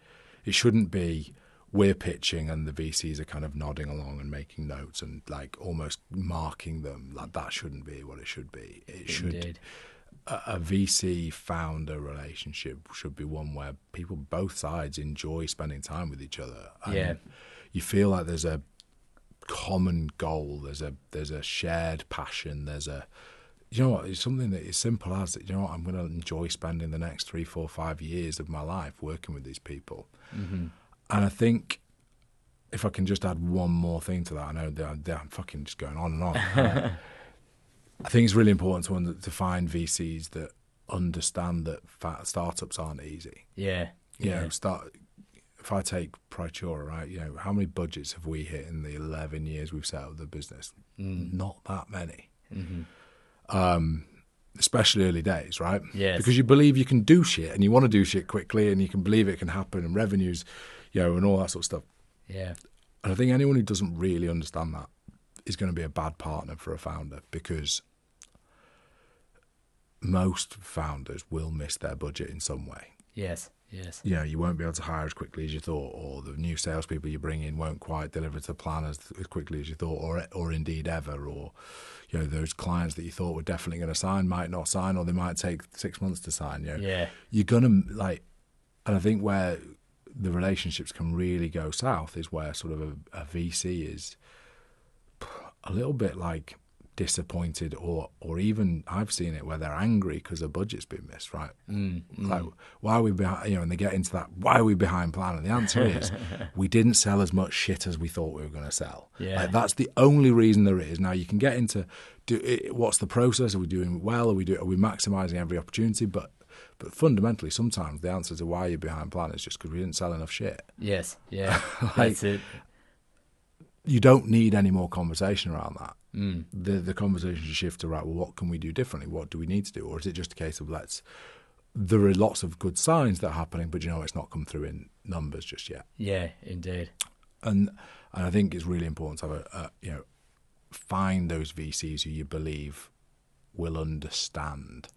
It shouldn't be we're pitching and the VCs are kind of nodding along and making notes and like almost marking them. Like that shouldn't be what it should be. It should Indeed. a, a VC founder relationship should be one where people both sides enjoy spending time with each other. And Yeah. you feel like there's a common goal. There's a there's a shared passion. There's a you know what? It's something that is simple as that. you know what I'm going to enjoy spending the next three, four, five years of my life working with these people. Mm-hmm. And I think if I can just add one more thing to that, I know that I'm, that I'm fucking just going on and on. I think it's really important to to find VCs that understand that startups aren't easy. Yeah. You Yeah. know, start. If I take Praetura, right, you know, how many budgets have we hit in the 11 years we've set up the business? Mm. Not that many. Mm-hmm. Um, especially early days, right? Yes. Because you believe you can do shit and you want to do shit quickly and you can believe it can happen and revenues, you know, and all that sort of stuff. Yeah. And I think anyone who doesn't really understand that is going to be a bad partner for a founder because most founders will miss their budget in some way. Yes. Yes. You know, you won't be able to hire as quickly as you thought, or the new salespeople you bring in won't quite deliver to plan as, as quickly as you thought, or or indeed ever, or you know, those clients that you thought were definitely going to sign might not sign, or they might take six months to sign. You know, Yeah. you're gonna like, and I think where the relationships can really go south is where sort of a, a VC is a little bit like disappointed, or or even I've seen it where they're angry because the budget's been missed. Right? Mm, mm. Like, why are we behind? You know, and they get into that. Why are we behind plan? And the answer is, we didn't sell as much shit as we thought we were going to sell. Yeah. Like, that's the only reason there is. Now you can get into, do it, what's the process? Are we doing well? Are we do? Are we maximizing every opportunity? But but fundamentally, sometimes the answer to why you're behind plan is just because we didn't sell enough shit. Yes. Yeah. Like- That's it. You don't need any more conversation around that. Mm. The the conversation should shift to right. Well, what can we do differently? What do we need to do? Or is it just a case of let's? There are lots of good signs that are happening, but you know it's not come through in numbers just yet. Yeah, indeed. And and I think it's really important to have a, a you know find those VCs who you believe will understand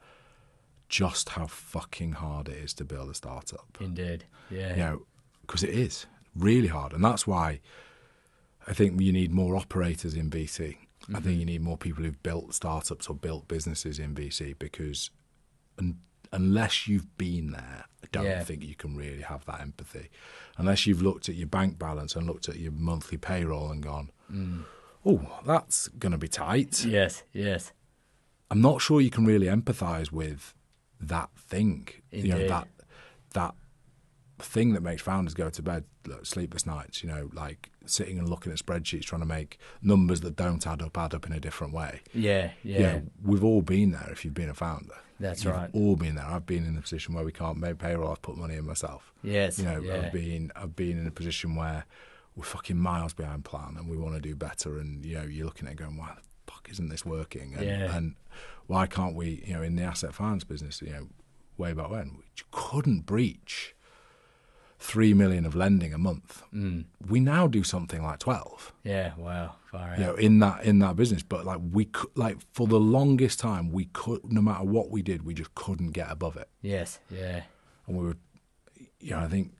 just how fucking hard it is to build a startup. Indeed. Yeah. You know, because it is really hard, and that's why I think you need more operators in VC. I Mm-hmm. think you need more people who've built startups or built businesses in VC because un- unless you've been there, I don't Yeah. think you can really have that empathy. Unless you've looked at your bank balance and looked at your monthly payroll and gone, oh, that's going to be tight. Yes. Yes. I'm not sure you can really empathise with that thing. You know Indeed. that that thing that makes founders go to bed like, sleepless nights. You know, like sitting and looking at spreadsheets, trying to make numbers that don't add up add up in a different way. Yeah. Yeah. Know, we've all been there if you've been a founder. That's You've right. All been there. I've been in the position where we can't make payroll. I've put money in myself. Yes. You know, yeah. I've been I've been in a position where we're fucking miles behind plan and we want to do better. And you know, you're looking at it going, why the fuck isn't this working? And, Yeah. and why can't we? You know, in the asset finance business, you know, way back when, we couldn't breach three million of lending a month. Mm. We now do something like twelve. Yeah. Wow. Far out. You know, in that in that business, but like we could, like for the longest time, we could no matter what we did, we just couldn't get above it Yes. Yeah. and we were, you know, I think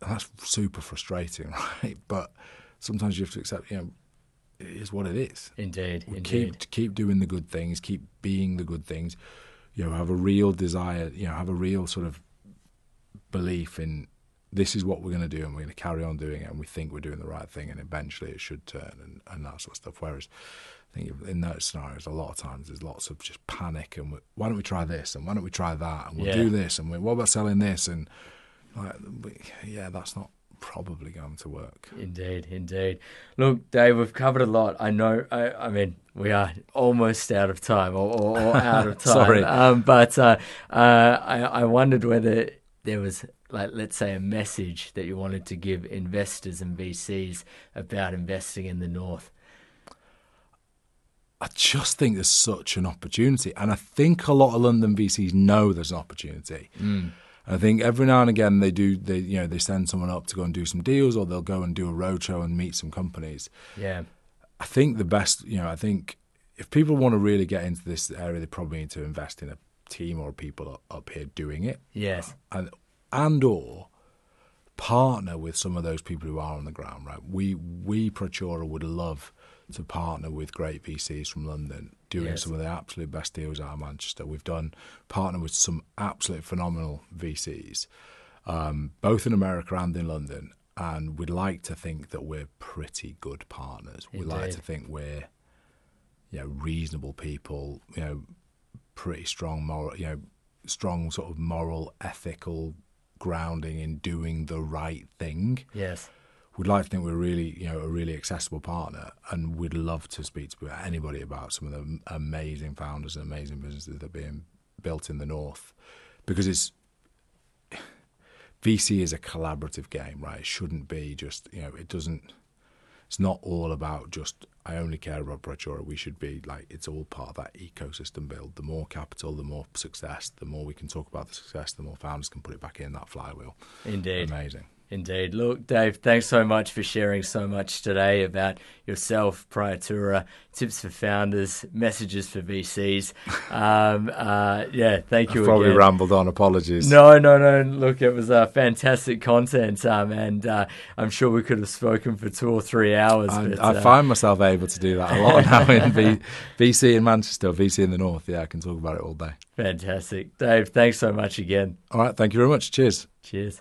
that's super frustrating, right? But sometimes you have to accept, you know, it is what it is. Indeed. We Indeed. keep keep doing the good things, keep being the good things. You know, have a real desire. You know, have a real sort of belief in this is what we're going to do, and we're going to carry on doing it, and we think we're doing the right thing, and eventually it should turn, and, and that sort of stuff. Whereas, I think in those scenarios, a lot of times there's lots of just panic, and why don't we try this, and why don't we try that, and we'll Yeah. do this, and we, what about selling this, and like, we, yeah, that's not probably going to work. Indeed, indeed. Look, Dave, we've covered a lot. I know. I, I mean, we are almost out of time, or, or, or out of time. Sorry. Um, but uh, uh, I, I wondered whether there was, like, let's say, a message that you wanted to give investors and VCs about investing in the North. I just think there's such an opportunity, and I think a lot of London VCs know there's an opportunity. Mm. I think every now and again they do, they you know, they send someone up to go and do some deals, or they'll go and do a roadshow and meet some companies. Yeah. I think the best, you know, I think if people want to really get into this area, they probably need to invest in a team or people up- up here doing it, Yes. and and or partner with some of those people who are on the ground. Right, we we Praetura would love to partner with great VCs from London, doing Yes. some of the absolute best deals out of Manchester. We've done partner with some absolute phenomenal VCs, um, both in America and in London. And we'd like to think that we're pretty good partners. We like to think we're, you know, reasonable people. You know, pretty strong moral. You know, strong sort of moral, ethical grounding in doing the right thing Yes. we'd like to think we're really, you know, a really accessible partner, and we'd love to speak to anybody about some of the amazing founders and amazing businesses that are being built in the north, because it's VC is a collaborative game, right? It shouldn't be just, you know, it doesn't. It's not all about just I only care about Praetura. We should be like it's all part of that ecosystem build. The more capital, the more success. The more we can talk about the success, the more founders can put it back in that flywheel. Indeed. Amazing. Indeed. Look, Dave, thanks so much for sharing so much today about yourself, Praetura, tips for founders, messages for VCs. Um, uh, yeah, thank you I've probably again. rambled on. Apologies. No, no, no. Look, it was uh, fantastic content, um, and uh, I'm sure we could have spoken for two or three hours. I, but, I uh, find myself able to do that a lot now in v, VC in Manchester, VC in the north. Yeah, I can talk about it all day. fantastic, Dave. Thanks so much again. All right, thank you very much. Cheers. Cheers.